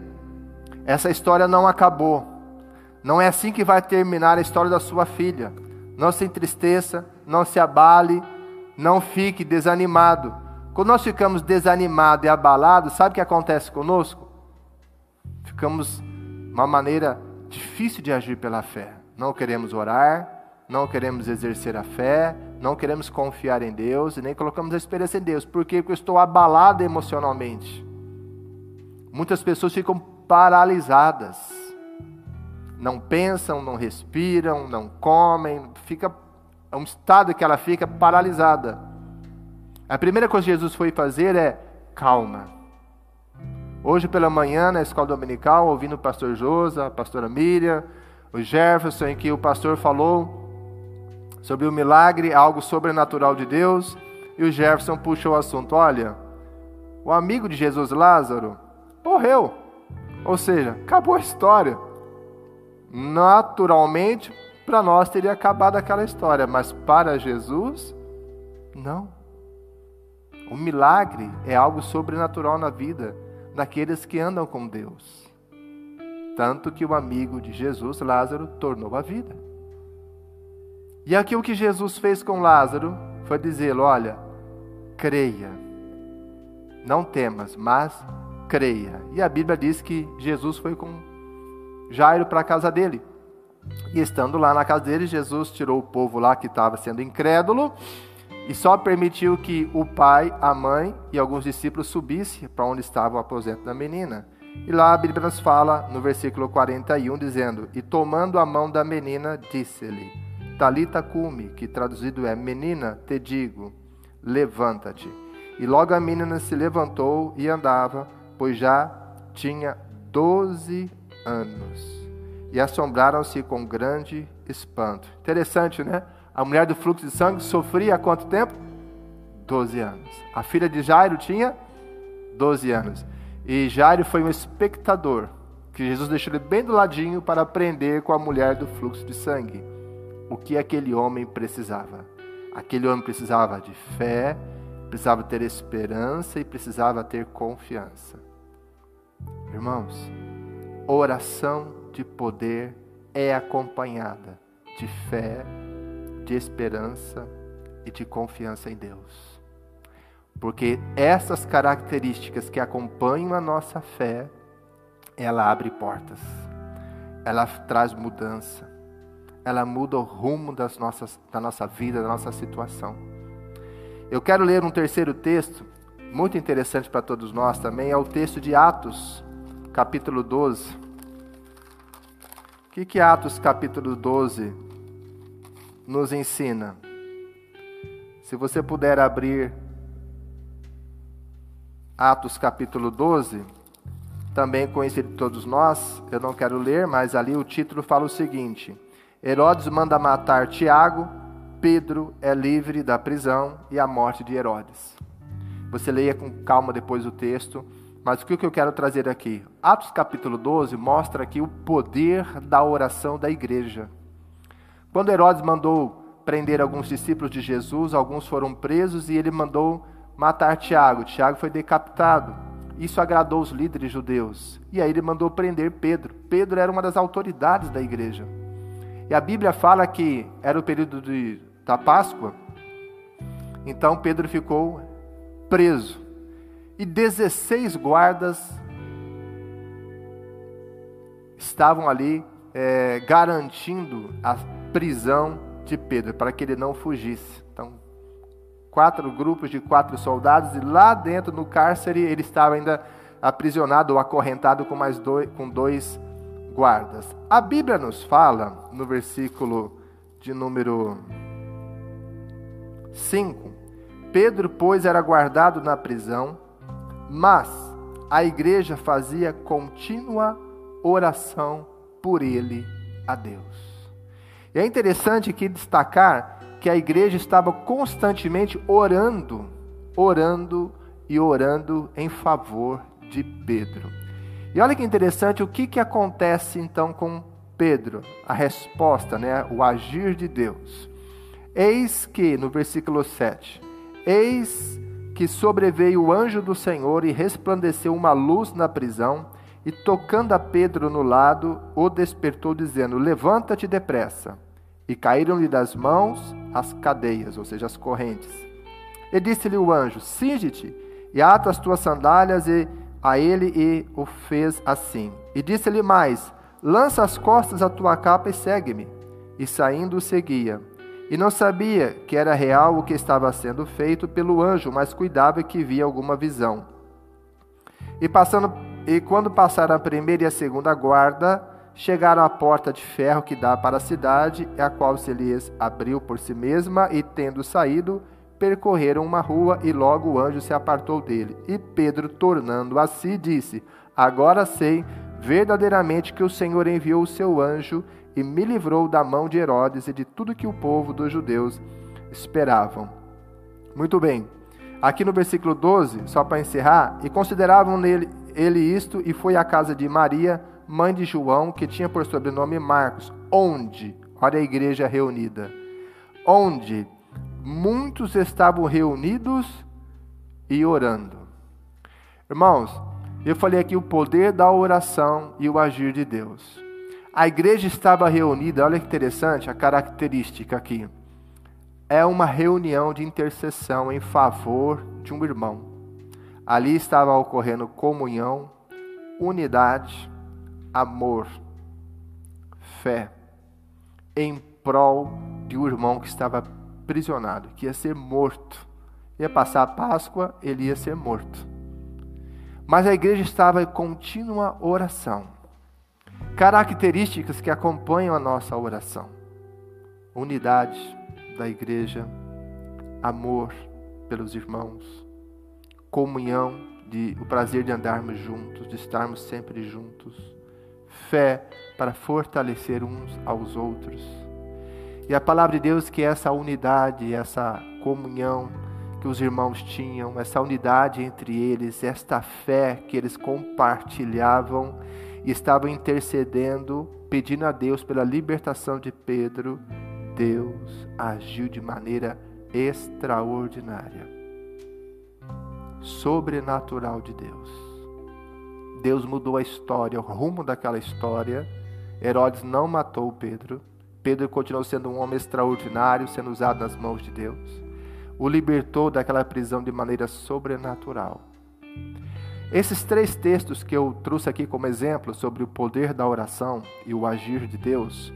Essa história não acabou. Não é assim que vai terminar a história da sua filha. Não se entristeça, não se abale, não fique desanimado. Quando nós ficamos desanimados e abalados, sabe o que acontece conosco? Ficamos uma maneira difícil de agir pela fé. Não queremos orar, não queremos exercer a fé, não queremos confiar em Deus e nem colocamos a esperança em Deus. Porque eu estou abalado emocionalmente. Muitas pessoas ficam paralisadas. Não pensam, não respiram, não comem, fica é um estado que ela fica paralisada. A primeira coisa que Jesus foi fazer é calma. Hoje pela manhã, na escola dominical, ouvindo o pastor Josa, a pastora Miriam, o Jefferson, em que o pastor falou sobre o milagre, algo sobrenatural de Deus, e o Jefferson puxou o assunto: olha, o amigo de Jesus, Lázaro, morreu. Ou seja, acabou a história. Naturalmente, para nós teria acabado aquela história, mas para Jesus, não. O milagre é algo sobrenatural na vida daqueles que andam com Deus. Tanto que o amigo de Jesus, Lázaro, tornou a vida. E aqui o que Jesus fez com Lázaro foi dizer: Olha, creia, não temas, mas creia. E a Bíblia diz que Jesus foi com Jairo para a casa dele. E estando lá na casa dele, Jesus tirou o povo lá que estava sendo incrédulo e só permitiu que o pai, a mãe e alguns discípulos subissem para onde estava o aposento da menina. E lá a Bíblia nos fala no versículo 41, dizendo: E tomando a mão da menina, disse-lhe: Talita cume, que traduzido é menina, te digo, levanta-te. E logo a menina se levantou e andava, pois já tinha doze anos. E assombraram-se com grande espanto. Interessante, né? A mulher do fluxo de sangue sofria há quanto tempo? Doze anos. A filha de Jairo tinha doze anos. E Jairo foi um espectador, que Jesus deixou ele bem do ladinho para aprender com a mulher do fluxo de sangue o que aquele homem precisava. Aquele homem precisava de fé, precisava ter esperança e precisava ter confiança. Irmãos, oração de poder é acompanhada de fé, de esperança e de confiança em Deus. Porque essas características que acompanham a nossa fé, ela abre portas, ela traz mudança, ela muda o rumo das nossas, da nossa vida, da nossa situação. Eu quero ler um terceiro texto, muito interessante para todos nós também, é o texto de Atos, capítulo 12. O que, que Atos, capítulo 12, nos ensina? Se você puder abrir Atos, capítulo 12, também conhecido de todos nós, eu não quero ler, mas ali o título fala o seguinte Herodes manda matar Tiago, Pedro é livre da prisão e a morte de Herodes. Você leia com calma depois o texto, Mas o que eu quero trazer aqui? Atos capítulo 12 mostra aqui o poder da oração da igreja. Quando Herodes mandou prender alguns discípulos de Jesus, alguns foram presos e ele mandou matar Tiago. Tiago foi decapitado. Isso agradou os líderes judeus. E aí ele mandou prender Pedro. Pedro era uma das autoridades da igreja. E a Bíblia fala que era o período de, da Páscoa. Então Pedro ficou preso e 16 guardas estavam ali é, garantindo a prisão de Pedro, para que ele não fugisse. Então, quatro grupos de quatro soldados, e lá dentro no cárcere ele estava ainda aprisionado ou acorrentado com mais dois, com dois guardas. A Bíblia nos fala, no versículo de número 5, Pedro, pois, era guardado na prisão mas a igreja fazia contínua oração por ele a Deus. E é interessante aqui destacar que a igreja estava constantemente orando, orando e orando em favor de Pedro. E olha que interessante o que, que acontece então com Pedro, a resposta, né, o agir de Deus. Eis que, no versículo 7, eis que sobreveio o anjo do Senhor e resplandeceu uma luz na prisão, e tocando a Pedro no lado, o despertou, dizendo: Levanta-te depressa. E caíram-lhe das mãos as cadeias, ou seja, as correntes. E disse-lhe o anjo: Singe-te e ata as tuas sandálias, e a ele e o fez assim. E disse-lhe mais: Lança as costas a tua capa e segue-me. E saindo o seguia. E não sabia que era real o que estava sendo feito pelo anjo, mas cuidava que via alguma visão. E passando e quando passaram a primeira e a segunda guarda, chegaram à porta de ferro que dá para a cidade, a qual se lhes abriu por si mesma, e tendo saído, percorreram uma rua, e logo o anjo se apartou dele. E Pedro, tornando a si, disse: Agora sei verdadeiramente que o Senhor enviou o seu anjo e me livrou da mão de Herodes e de tudo que o povo dos judeus esperavam. Muito bem. Aqui no versículo 12, só para encerrar, e consideravam nele ele isto e foi à casa de Maria, mãe de João, que tinha por sobrenome Marcos, onde, olha a igreja reunida, onde muitos estavam reunidos e orando. Irmãos, eu falei aqui o poder da oração e o agir de Deus. A igreja estava reunida, olha que interessante a característica aqui. É uma reunião de intercessão em favor de um irmão. Ali estava ocorrendo comunhão, unidade, amor, fé, em prol de um irmão que estava prisionado, que ia ser morto. Ia passar a Páscoa, ele ia ser morto. Mas a igreja estava em contínua oração características que acompanham a nossa oração: unidade da igreja, amor pelos irmãos, comunhão de o prazer de andarmos juntos, de estarmos sempre juntos, fé para fortalecer uns aos outros. E a palavra de Deus que é essa unidade, essa comunhão que os irmãos tinham, essa unidade entre eles, esta fé que eles compartilhavam, e estavam intercedendo, pedindo a Deus pela libertação de Pedro, Deus agiu de maneira extraordinária, sobrenatural de Deus. Deus mudou a história, o rumo daquela história. Herodes não matou Pedro. Pedro continuou sendo um homem extraordinário, sendo usado nas mãos de Deus. O libertou daquela prisão de maneira sobrenatural. Esses três textos que eu trouxe aqui como exemplo sobre o poder da oração e o agir de Deus,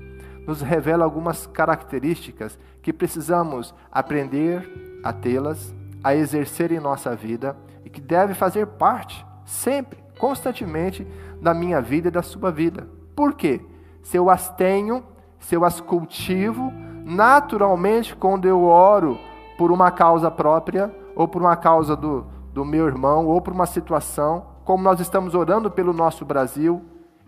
nos revelam algumas características que precisamos aprender a tê-las, a exercer em nossa vida e que deve fazer parte, sempre, constantemente, da minha vida e da sua vida. Por quê? Se eu as tenho, se eu as cultivo, naturalmente, quando eu oro por uma causa própria ou por uma causa do, do meu irmão ou por uma situação, como nós estamos orando pelo nosso Brasil,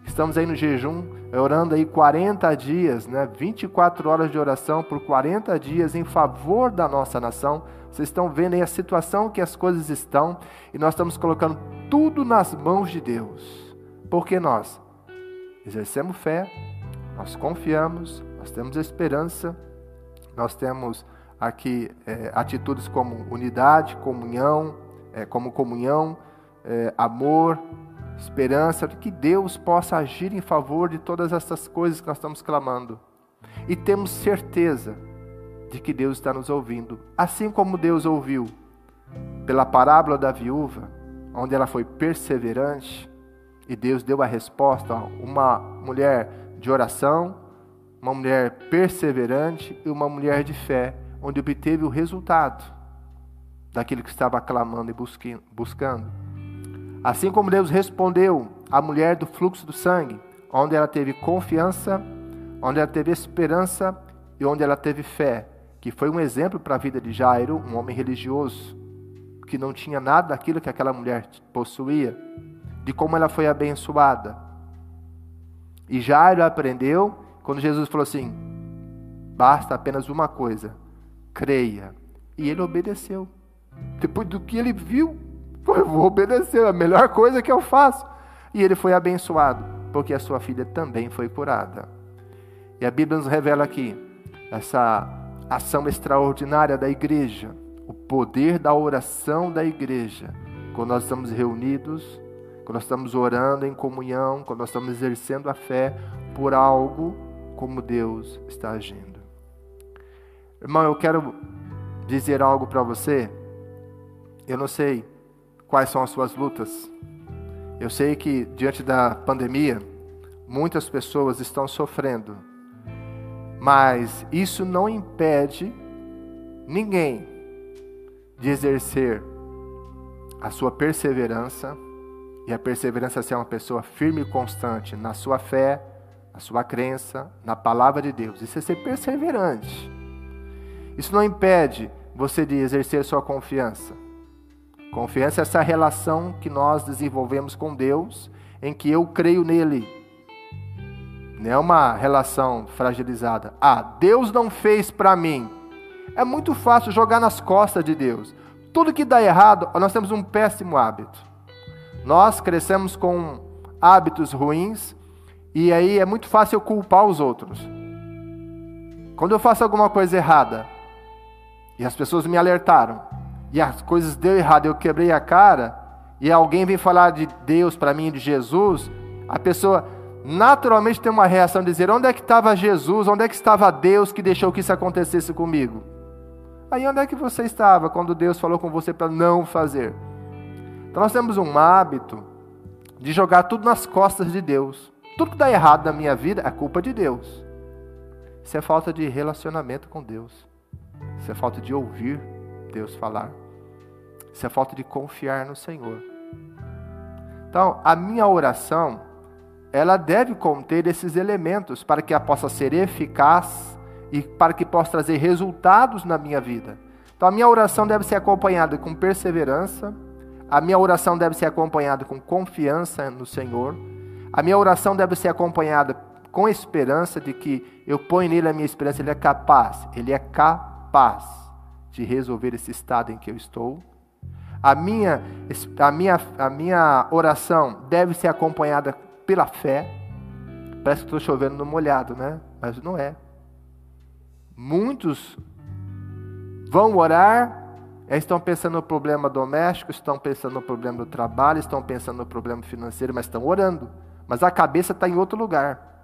Estamos aí no jejum, orando aí 40 dias, né? 24 horas de oração por 40 dias em favor da nossa nação. Vocês estão vendo aí a situação que as coisas estão e nós estamos colocando tudo nas mãos de Deus. Porque nós exercemos fé, nós confiamos, nós temos esperança, nós temos aqui é, atitudes como unidade, comunhão, é, como comunhão, é, amor, esperança que Deus possa agir em favor de todas essas coisas que nós estamos clamando. E temos certeza de que Deus está nos ouvindo, assim como Deus ouviu pela parábola da viúva, onde ela foi perseverante e Deus deu a resposta, uma mulher de oração, uma mulher perseverante e uma mulher de fé, onde obteve o resultado daquilo que estava clamando e buscando. Assim como Deus respondeu à mulher do fluxo do sangue, onde ela teve confiança, onde ela teve esperança e onde ela teve fé, que foi um exemplo para a vida de Jairo, um homem religioso, que não tinha nada daquilo que aquela mulher possuía, de como ela foi abençoada. E Jairo aprendeu quando Jesus falou assim: basta apenas uma coisa, creia. E ele obedeceu. Depois do que ele viu, eu vou obedecer, a melhor coisa que eu faço. E ele foi abençoado, porque a sua filha também foi curada. E a Bíblia nos revela aqui essa ação extraordinária da igreja, o poder da oração da igreja, quando nós estamos reunidos, quando nós estamos orando em comunhão, quando nós estamos exercendo a fé por algo como Deus está agindo. Irmão, eu quero dizer algo para você. Eu não sei quais são as suas lutas. Eu sei que diante da pandemia, muitas pessoas estão sofrendo, mas isso não impede ninguém de exercer a sua perseverança e a perseverança ser uma pessoa firme e constante na sua fé, na sua crença, na palavra de Deus. Isso é ser perseverante. Isso não impede você de exercer sua confiança. Confiança é essa relação que nós desenvolvemos com Deus, em que eu creio nele. Não é uma relação fragilizada. Ah, Deus não fez para mim. É muito fácil jogar nas costas de Deus. Tudo que dá errado, nós temos um péssimo hábito. Nós crescemos com hábitos ruins e aí é muito fácil culpar os outros. Quando eu faço alguma coisa errada e as pessoas me alertaram, e as coisas deu errado, eu quebrei a cara, e alguém vem falar de Deus para mim, de Jesus, a pessoa naturalmente tem uma reação de dizer: onde é que estava Jesus? Onde é que estava Deus que deixou que isso acontecesse comigo? Aí onde é que você estava quando Deus falou com você para não fazer? Então nós temos um hábito de jogar tudo nas costas de Deus. Tudo que dá errado na minha vida é culpa de Deus. Isso é falta de relacionamento com Deus. Isso é falta de ouvir Deus falar. Isso é falta de confiar no Senhor. Então, a minha oração, ela deve conter esses elementos para que ela possa ser eficaz e para que possa trazer resultados na minha vida. Então, a minha oração deve ser acompanhada com perseverança, a minha oração deve ser acompanhada com confiança no Senhor, a minha oração deve ser acompanhada com esperança de que eu ponho nele a minha esperança, ele é capaz, ele é capaz de resolver esse estado em que eu estou. A minha, a minha, a minha oração deve ser acompanhada pela fé. Parece que estou chovendo no molhado, né? Mas não é. Muitos vão orar, estão pensando no problema doméstico, estão pensando no problema do trabalho, estão pensando no problema financeiro, mas estão orando. Mas a cabeça está em outro lugar.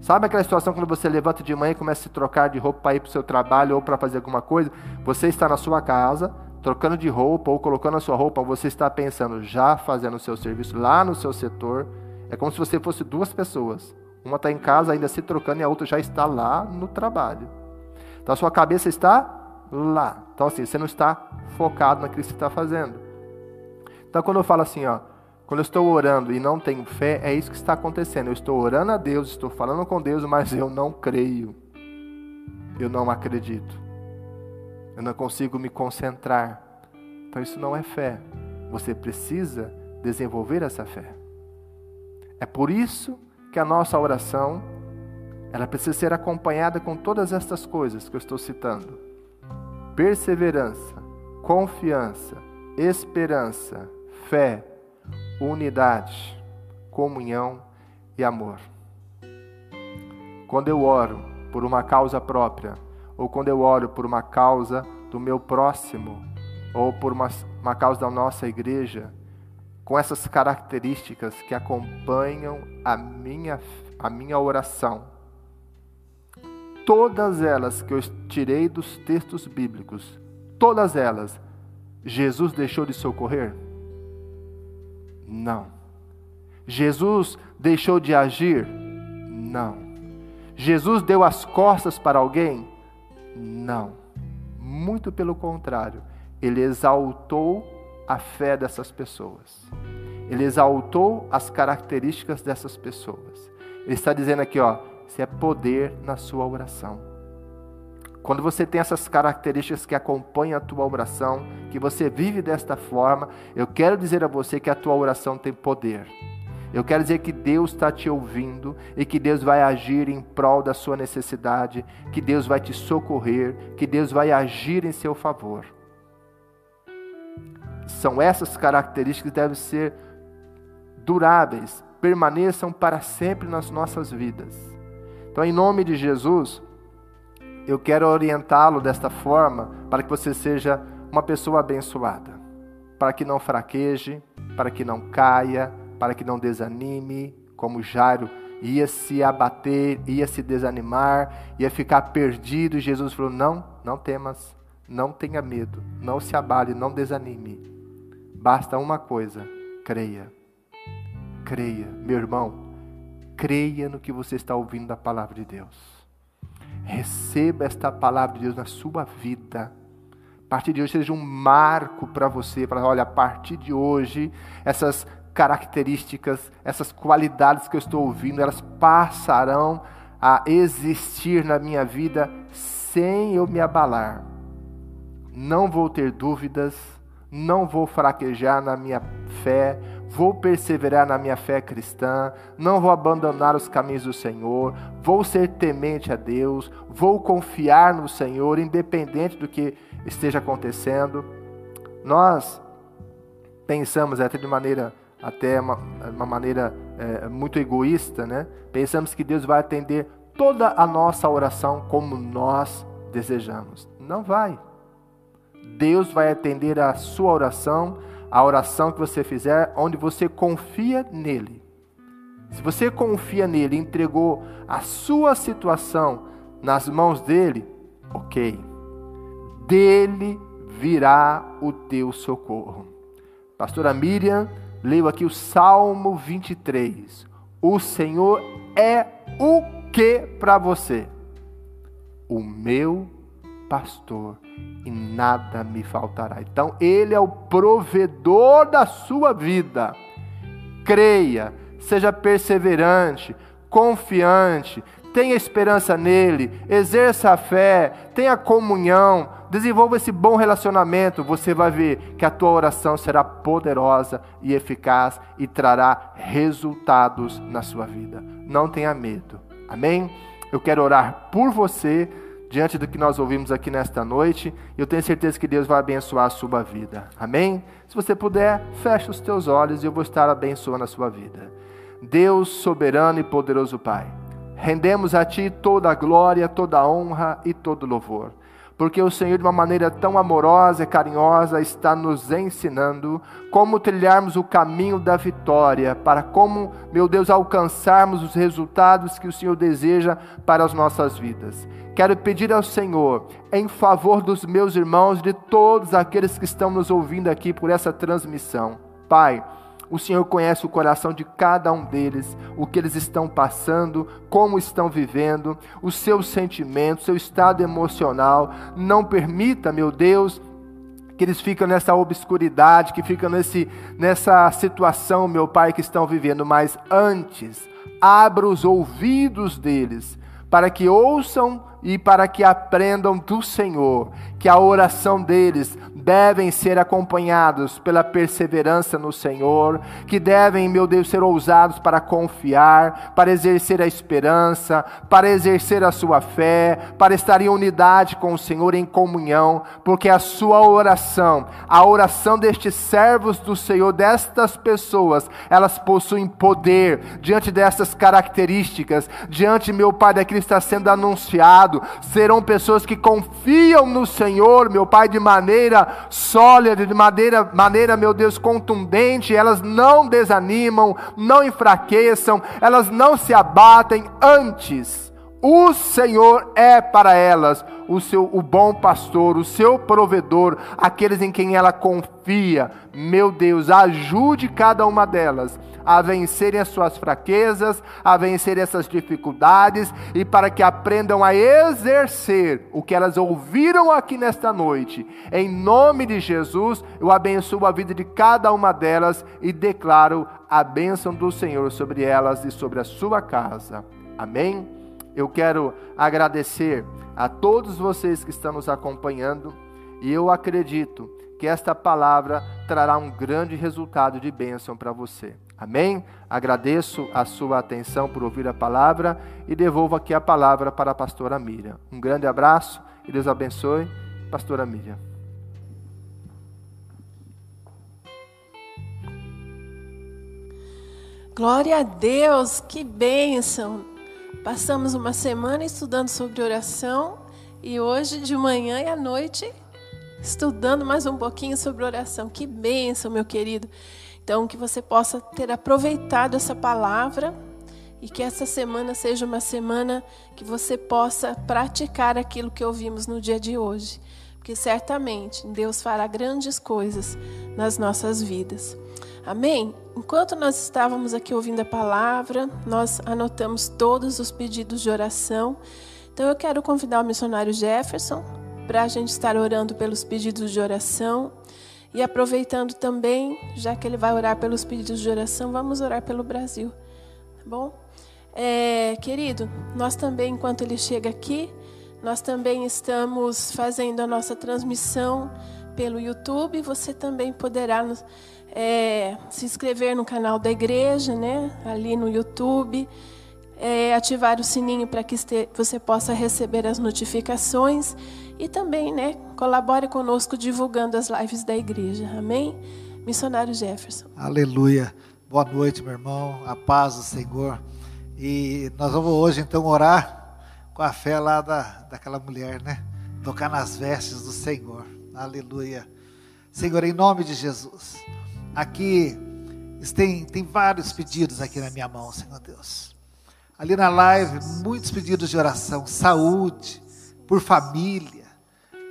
Sabe aquela situação quando você levanta de manhã e começa a se trocar de roupa para ir para o seu trabalho ou para fazer alguma coisa? Você está na sua casa, trocando de roupa ou colocando a sua roupa, você está pensando já fazendo o seu serviço lá no seu setor. É como se você fosse duas pessoas. Uma está em casa ainda se trocando e a outra já está lá no trabalho. Então a sua cabeça está lá. Então assim, você não está focado naquilo que você está fazendo. Então quando eu falo assim, ó, quando eu estou orando e não tenho fé, é isso que está acontecendo. Eu estou orando a Deus, estou falando com Deus, mas eu não creio. Eu não acredito. Eu não consigo me concentrar. Então isso não é fé. Você precisa desenvolver essa fé. É por isso que a nossa oração ela precisa ser acompanhada com todas estas coisas que eu estou citando: perseverança, confiança, esperança, fé, unidade, comunhão e amor. Quando eu oro por uma causa própria, ou quando eu oro por uma causa do meu próximo, ou por uma, uma causa da nossa igreja, com essas características que acompanham a minha, a minha oração, todas elas que eu tirei dos textos bíblicos, todas elas, Jesus deixou de socorrer? Não. Jesus deixou de agir? Não. Jesus deu as costas para alguém? Não. Muito pelo contrário, ele exaltou a fé dessas pessoas. Ele exaltou as características dessas pessoas. Ele está dizendo aqui, ó, se é poder na sua oração. Quando você tem essas características que acompanham a tua oração, que você vive desta forma, eu quero dizer a você que a tua oração tem poder. Eu quero dizer que Deus está te ouvindo e que Deus vai agir em prol da sua necessidade, que Deus vai te socorrer, que Deus vai agir em seu favor. São essas características que devem ser duráveis, permaneçam para sempre nas nossas vidas. Então, em nome de Jesus, eu quero orientá-lo desta forma para que você seja uma pessoa abençoada, para que não fraqueje, para que não caia, para que não desanime, como Jairo ia se abater, ia se desanimar, ia ficar perdido. E Jesus falou: Não, não temas, não tenha medo, não se abale, não desanime. Basta uma coisa: creia. Creia, meu irmão, creia no que você está ouvindo da palavra de Deus. Receba esta palavra de Deus na sua vida. A partir de hoje seja um marco para você, para olha, a partir de hoje essas características, essas qualidades que eu estou ouvindo, elas passarão a existir na minha vida sem eu me abalar. Não vou ter dúvidas, não vou fraquejar na minha fé, vou perseverar na minha fé cristã, não vou abandonar os caminhos do Senhor, vou ser temente a Deus, vou confiar no Senhor, independente do que esteja acontecendo. Nós pensamos até de maneira até uma, uma maneira é, muito egoísta, né? Pensamos que Deus vai atender toda a nossa oração como nós desejamos. Não vai. Deus vai atender a sua oração, a oração que você fizer, onde você confia nele. Se você confia nele, entregou a sua situação nas mãos dele, ok. Dele virá o teu socorro. Pastora Miriam Leio aqui o Salmo 23. O Senhor é o que para você? O meu pastor e nada me faltará. Então, Ele é o provedor da sua vida. Creia, seja perseverante, confiante, tenha esperança nele, exerça a fé, tenha comunhão, desenvolva esse bom relacionamento, você vai ver que a tua oração será poderosa e eficaz e trará resultados na sua vida. Não tenha medo. Amém? Eu quero orar por você diante do que nós ouvimos aqui nesta noite. Eu tenho certeza que Deus vai abençoar a sua vida. Amém? Se você puder, feche os teus olhos e eu vou estar abençoando a sua vida. Deus soberano e poderoso Pai Rendemos a Ti toda a glória, toda a honra e todo o louvor. Porque o Senhor, de uma maneira tão amorosa e carinhosa, está nos ensinando como trilharmos o caminho da vitória, para como, meu Deus, alcançarmos os resultados que o Senhor deseja para as nossas vidas. Quero pedir ao Senhor, em favor dos meus irmãos, de todos aqueles que estão nos ouvindo aqui por essa transmissão. Pai, o Senhor conhece o coração de cada um deles, o que eles estão passando, como estão vivendo, os seus sentimentos, seu estado emocional. Não permita, meu Deus, que eles ficam nessa obscuridade, que ficam nesse, nessa situação, meu Pai, que estão vivendo. Mas antes, abra os ouvidos deles para que ouçam e para que aprendam do Senhor, que a oração deles devem ser acompanhados pela perseverança no Senhor, que devem, meu Deus, ser ousados para confiar, para exercer a esperança, para exercer a sua fé, para estar em unidade com o Senhor, em comunhão, porque a sua oração, a oração destes servos do Senhor, destas pessoas, elas possuem poder diante dessas características, diante, meu Pai, daquilo que está sendo anunciado, serão pessoas que confiam no Senhor, meu Pai, de maneira sólida, de maneira, maneira, meu Deus, contundente, elas não desanimam, não enfraqueçam, elas não se abatem, antes, o Senhor é para elas o seu o bom pastor, o seu provedor, aqueles em quem ela confia. Meu Deus, ajude cada uma delas a vencerem as suas fraquezas, a vencerem essas dificuldades e para que aprendam a exercer o que elas ouviram aqui nesta noite. Em nome de Jesus, eu abençoo a vida de cada uma delas e declaro a bênção do Senhor sobre elas e sobre a sua casa. Amém? Eu quero agradecer a todos vocês que estão nos acompanhando e eu acredito que esta palavra trará um grande resultado de bênção para você. Amém? Agradeço a sua atenção por ouvir a palavra e devolvo aqui a palavra para a pastora Miriam. Um grande abraço e Deus abençoe. Pastora Miriam. Glória a Deus, que bênção! Passamos uma semana estudando sobre oração e hoje de manhã e à noite estudando mais um pouquinho sobre oração. Que bênção, meu querido. Então, que você possa ter aproveitado essa palavra e que essa semana seja uma semana que você possa praticar aquilo que ouvimos no dia de hoje. Porque certamente Deus fará grandes coisas nas nossas vidas. Amém? Enquanto nós estávamos aqui ouvindo a palavra, nós anotamos todos os pedidos de oração. Então eu quero convidar o missionário Jefferson para a gente estar orando pelos pedidos de oração. E aproveitando também, já que ele vai orar pelos pedidos de oração, vamos orar pelo Brasil. Tá bom? É, querido, nós também, enquanto ele chega aqui, nós também estamos fazendo a nossa transmissão pelo YouTube. Você também poderá é, se inscrever no canal da igreja, né? Ali no YouTube. É, ativar o sininho para que você possa receber as notificações e também, né, colabore conosco divulgando as lives da igreja. Amém? Missionário Jefferson. Aleluia. Boa noite, meu irmão. A paz do Senhor. E nós vamos hoje então orar com a fé lá da, daquela mulher, né? Tocar nas vestes do Senhor. Aleluia. Senhor, em nome de Jesus. Aqui tem, tem vários pedidos aqui na minha mão, Senhor Deus. Ali na live, muitos pedidos de oração, saúde, por família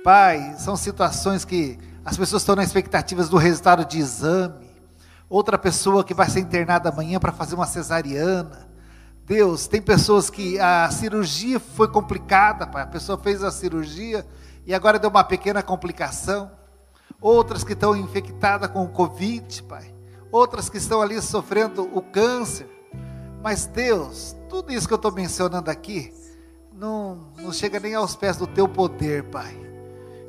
Pai, são situações que as pessoas estão na expectativa do resultado de exame. Outra pessoa que vai ser internada amanhã para fazer uma cesariana. Deus, tem pessoas que a cirurgia foi complicada, pai. A pessoa fez a cirurgia e agora deu uma pequena complicação. Outras que estão infectadas com o Covid, pai. Outras que estão ali sofrendo o câncer. Mas Deus, tudo isso que eu estou mencionando aqui, não, não chega nem aos pés do teu poder, pai.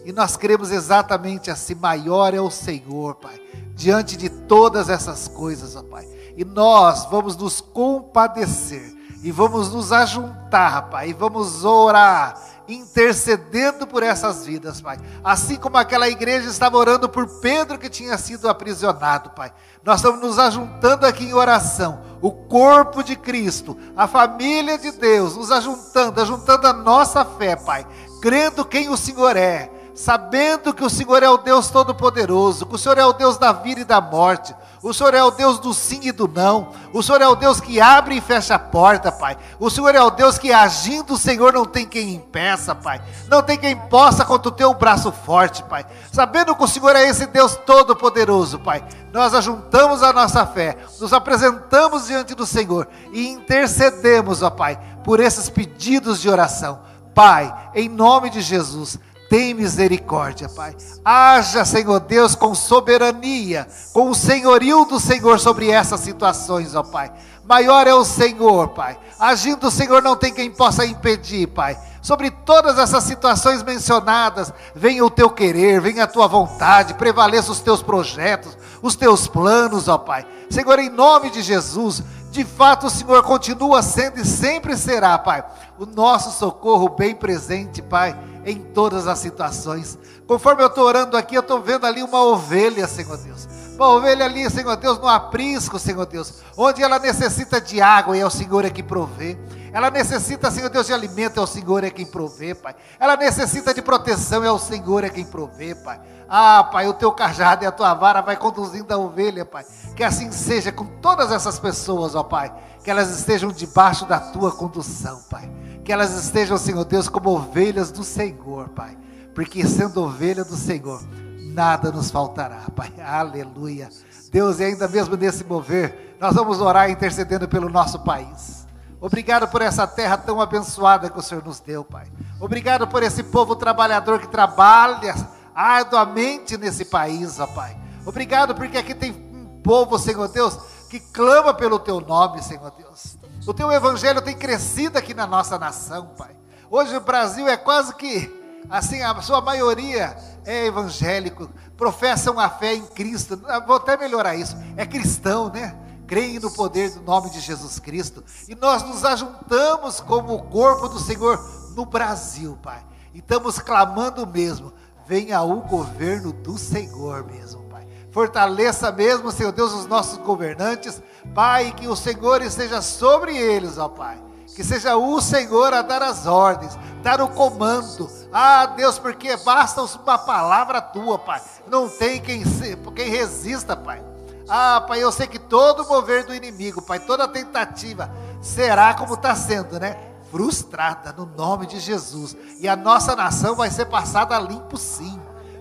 E nós cremos exatamente assim: maior é o Senhor, Pai, diante de todas essas coisas, ó Pai. E nós vamos nos compadecer e vamos nos ajuntar, Pai, e vamos orar, intercedendo por essas vidas, Pai. Assim como aquela igreja estava orando por Pedro que tinha sido aprisionado, Pai. Nós estamos nos ajuntando aqui em oração, o corpo de Cristo, a família de Deus, nos ajuntando, ajuntando a nossa fé, Pai, crendo quem o Senhor é sabendo que o Senhor é o Deus Todo-Poderoso, que o Senhor é o Deus da vida e da morte, o Senhor é o Deus do sim e do não, o Senhor é o Deus que abre e fecha a porta, Pai. O Senhor é o Deus que agindo o Senhor não tem quem impeça, Pai. Não tem quem possa contra o teu braço forte, Pai. Sabendo que o Senhor é esse Deus Todo-Poderoso, Pai. Nós ajuntamos a nossa fé, nos apresentamos diante do Senhor e intercedemos, ó Pai, por esses pedidos de oração. Pai, em nome de Jesus, tem misericórdia, Pai. Haja, Senhor Deus, com soberania, com o senhorio do Senhor sobre essas situações, ó Pai. Maior é o Senhor, Pai. Agindo o Senhor, não tem quem possa impedir, Pai. Sobre todas essas situações mencionadas, venha o teu querer, venha a tua vontade, prevaleça os teus projetos, os teus planos, ó Pai. Senhor, em nome de Jesus, de fato o Senhor continua sendo e sempre será, Pai, o nosso socorro bem presente, Pai, em todas as situações. Conforme eu estou orando aqui, eu estou vendo ali uma ovelha, Senhor Deus. Uma ovelha ali, Senhor Deus, no aprisco, Senhor Deus, onde ela necessita de água e é o Senhor é que provê. Ela necessita, Senhor Deus, de alimento, é o Senhor é quem provê, Pai. Ela necessita de proteção, é o Senhor é quem provê, Pai. Ah, Pai, o teu cajado e a tua vara vai conduzindo a ovelha, Pai. Que assim seja com todas essas pessoas, ó Pai. Que elas estejam debaixo da tua condução, Pai. Que elas estejam, Senhor Deus, como ovelhas do Senhor, Pai. Porque sendo ovelha do Senhor, nada nos faltará, Pai. Aleluia. Deus, e ainda mesmo nesse mover, nós vamos orar intercedendo pelo nosso país. Obrigado por essa terra tão abençoada que o Senhor nos deu, Pai. Obrigado por esse povo trabalhador que trabalha arduamente nesse país, ó Pai. Obrigado porque aqui tem um povo, Senhor Deus, que clama pelo Teu nome, Senhor Deus. O Teu Evangelho tem crescido aqui na nossa nação, Pai. Hoje o Brasil é quase que, assim, a sua maioria é evangélico, professam a fé em Cristo. Vou até melhorar isso, é cristão, né? creem no poder do nome de Jesus Cristo. E nós nos ajuntamos como o corpo do Senhor no Brasil, Pai. E estamos clamando mesmo: venha o governo do Senhor mesmo. Fortaleça mesmo, Senhor Deus, os nossos governantes, Pai, que o Senhor esteja sobre eles, ó Pai. Que seja o Senhor a dar as ordens, dar o comando. Ah, Deus, porque basta uma palavra tua, Pai. Não tem quem, quem resista, Pai. Ah, Pai, eu sei que todo mover do inimigo, Pai, toda tentativa será como está sendo, né? Frustrada no nome de Jesus. E a nossa nação vai ser passada limpo, sim.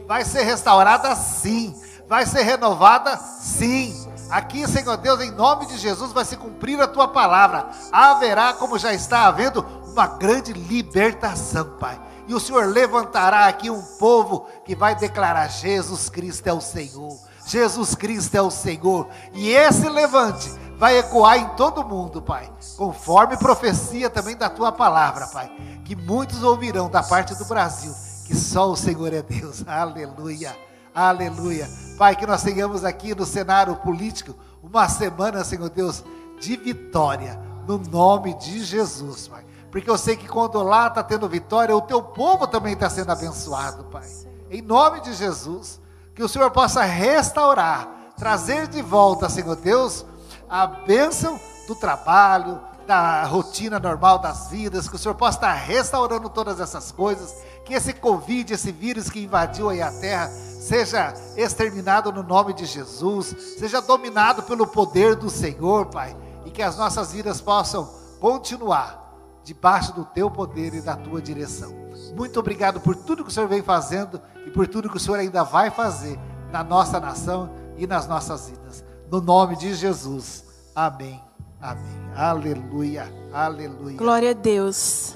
Vai ser restaurada, sim. Vai ser renovada, sim. Aqui, Senhor Deus, em nome de Jesus, vai se cumprir a tua palavra. Haverá, como já está havendo, uma grande libertação, Pai. E o Senhor levantará aqui um povo que vai declarar: Jesus Cristo é o Senhor. Jesus Cristo é o Senhor. E esse levante vai ecoar em todo mundo, Pai. Conforme profecia também da tua palavra, Pai. Que muitos ouvirão da parte do Brasil que só o Senhor é Deus. Aleluia. Aleluia. Pai, que nós tenhamos aqui no cenário político uma semana, Senhor Deus, de vitória. No nome de Jesus, Pai. Porque eu sei que quando lá está tendo vitória, o teu povo também está sendo abençoado, Pai. Em nome de Jesus que o Senhor possa restaurar, trazer de volta, Senhor Deus, a bênção do trabalho, da rotina normal das vidas, que o Senhor possa estar restaurando todas essas coisas, que esse Covid, esse vírus que invadiu aí a terra, seja exterminado no nome de Jesus, seja dominado pelo poder do Senhor, Pai, e que as nossas vidas possam continuar debaixo do teu poder e da tua direção. Muito obrigado por tudo que o Senhor vem fazendo e por tudo que o Senhor ainda vai fazer na nossa nação e nas nossas vidas. No nome de Jesus. Amém. Amém. Aleluia. Aleluia. Glória a Deus.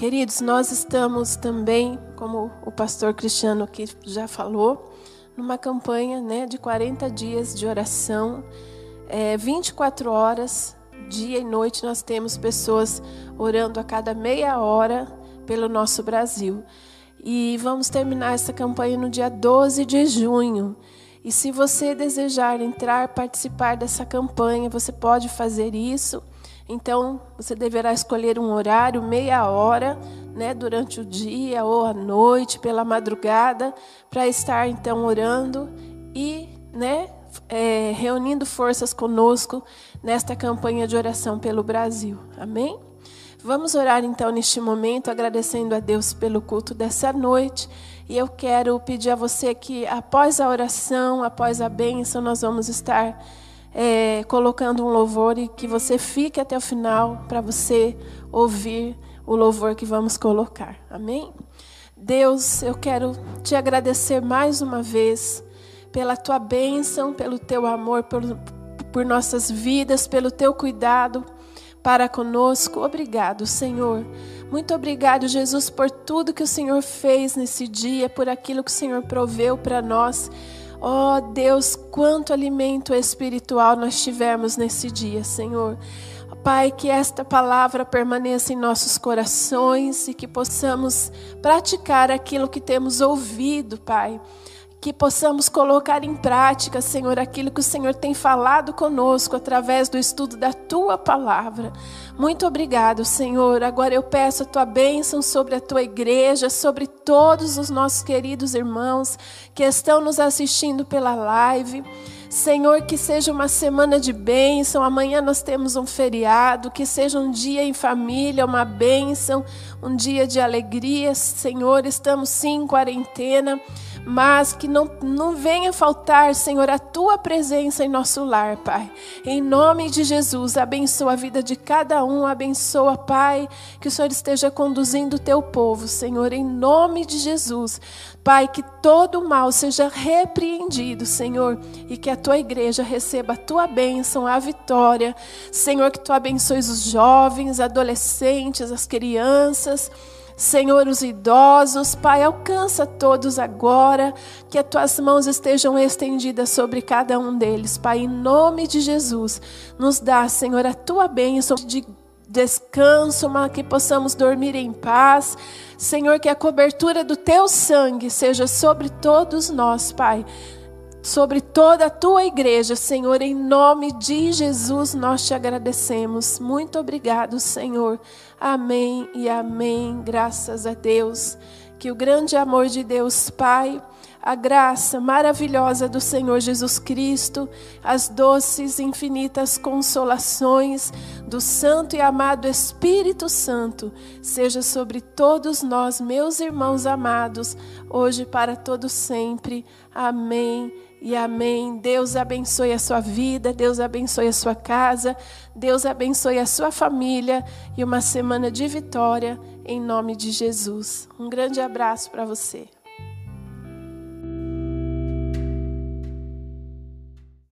Queridos, nós estamos também, como o pastor Cristiano aqui já falou, numa campanha né, de 40 dias de oração, é, 24 horas, dia e noite, nós temos pessoas orando a cada meia hora pelo nosso Brasil. E vamos terminar essa campanha no dia 12 de junho. E se você desejar entrar, participar dessa campanha, você pode fazer isso. Então, você deverá escolher um horário, meia hora, né, durante o dia ou à noite, pela madrugada, para estar então orando e, né, é, reunindo forças conosco nesta campanha de oração pelo Brasil. Amém? Vamos orar então neste momento, agradecendo a Deus pelo culto dessa noite. E eu quero pedir a você que, após a oração, após a bênção, nós vamos estar é, colocando um louvor e que você fique até o final para você ouvir o louvor que vamos colocar. Amém? Deus, eu quero te agradecer mais uma vez pela tua bênção, pelo teu amor, por, por nossas vidas, pelo teu cuidado para conosco. Obrigado, Senhor. Muito obrigado, Jesus, por tudo que o Senhor fez nesse dia, por aquilo que o Senhor proveu para nós. Oh, Deus, quanto alimento espiritual nós tivemos nesse dia, Senhor. Pai, que esta palavra permaneça em nossos corações e que possamos praticar aquilo que temos ouvido, Pai que possamos colocar em prática, Senhor, aquilo que o Senhor tem falado conosco através do estudo da tua palavra. Muito obrigado, Senhor. Agora eu peço a tua bênção sobre a tua igreja, sobre todos os nossos queridos irmãos que estão nos assistindo pela live. Senhor, que seja uma semana de bênção. Amanhã nós temos um feriado, que seja um dia em família, uma bênção, um dia de alegria. Senhor, estamos sim em quarentena mas que não, não venha faltar, Senhor, a tua presença em nosso lar, Pai. Em nome de Jesus, abençoa a vida de cada um, abençoa, Pai, que o Senhor esteja conduzindo o teu povo, Senhor, em nome de Jesus. Pai, que todo mal seja repreendido, Senhor, e que a tua igreja receba a tua bênção, a vitória. Senhor, que tu abençoes os jovens, adolescentes, as crianças. Senhor, os idosos, Pai, alcança todos agora, que as tuas mãos estejam estendidas sobre cada um deles, Pai, em nome de Jesus. Nos dá, Senhor, a tua bênção de descanso, mas que possamos dormir em paz. Senhor, que a cobertura do teu sangue seja sobre todos nós, Pai sobre toda a tua igreja, Senhor, em nome de Jesus nós te agradecemos. Muito obrigado, Senhor. Amém e amém. Graças a Deus. Que o grande amor de Deus Pai, a graça maravilhosa do Senhor Jesus Cristo, as doces e infinitas consolações do Santo e amado Espírito Santo, seja sobre todos nós, meus irmãos amados, hoje para todo sempre. Amém e amém. Deus abençoe a sua vida, Deus abençoe a sua casa, Deus abençoe a sua família e uma semana de vitória em nome de Jesus. Um grande abraço para você.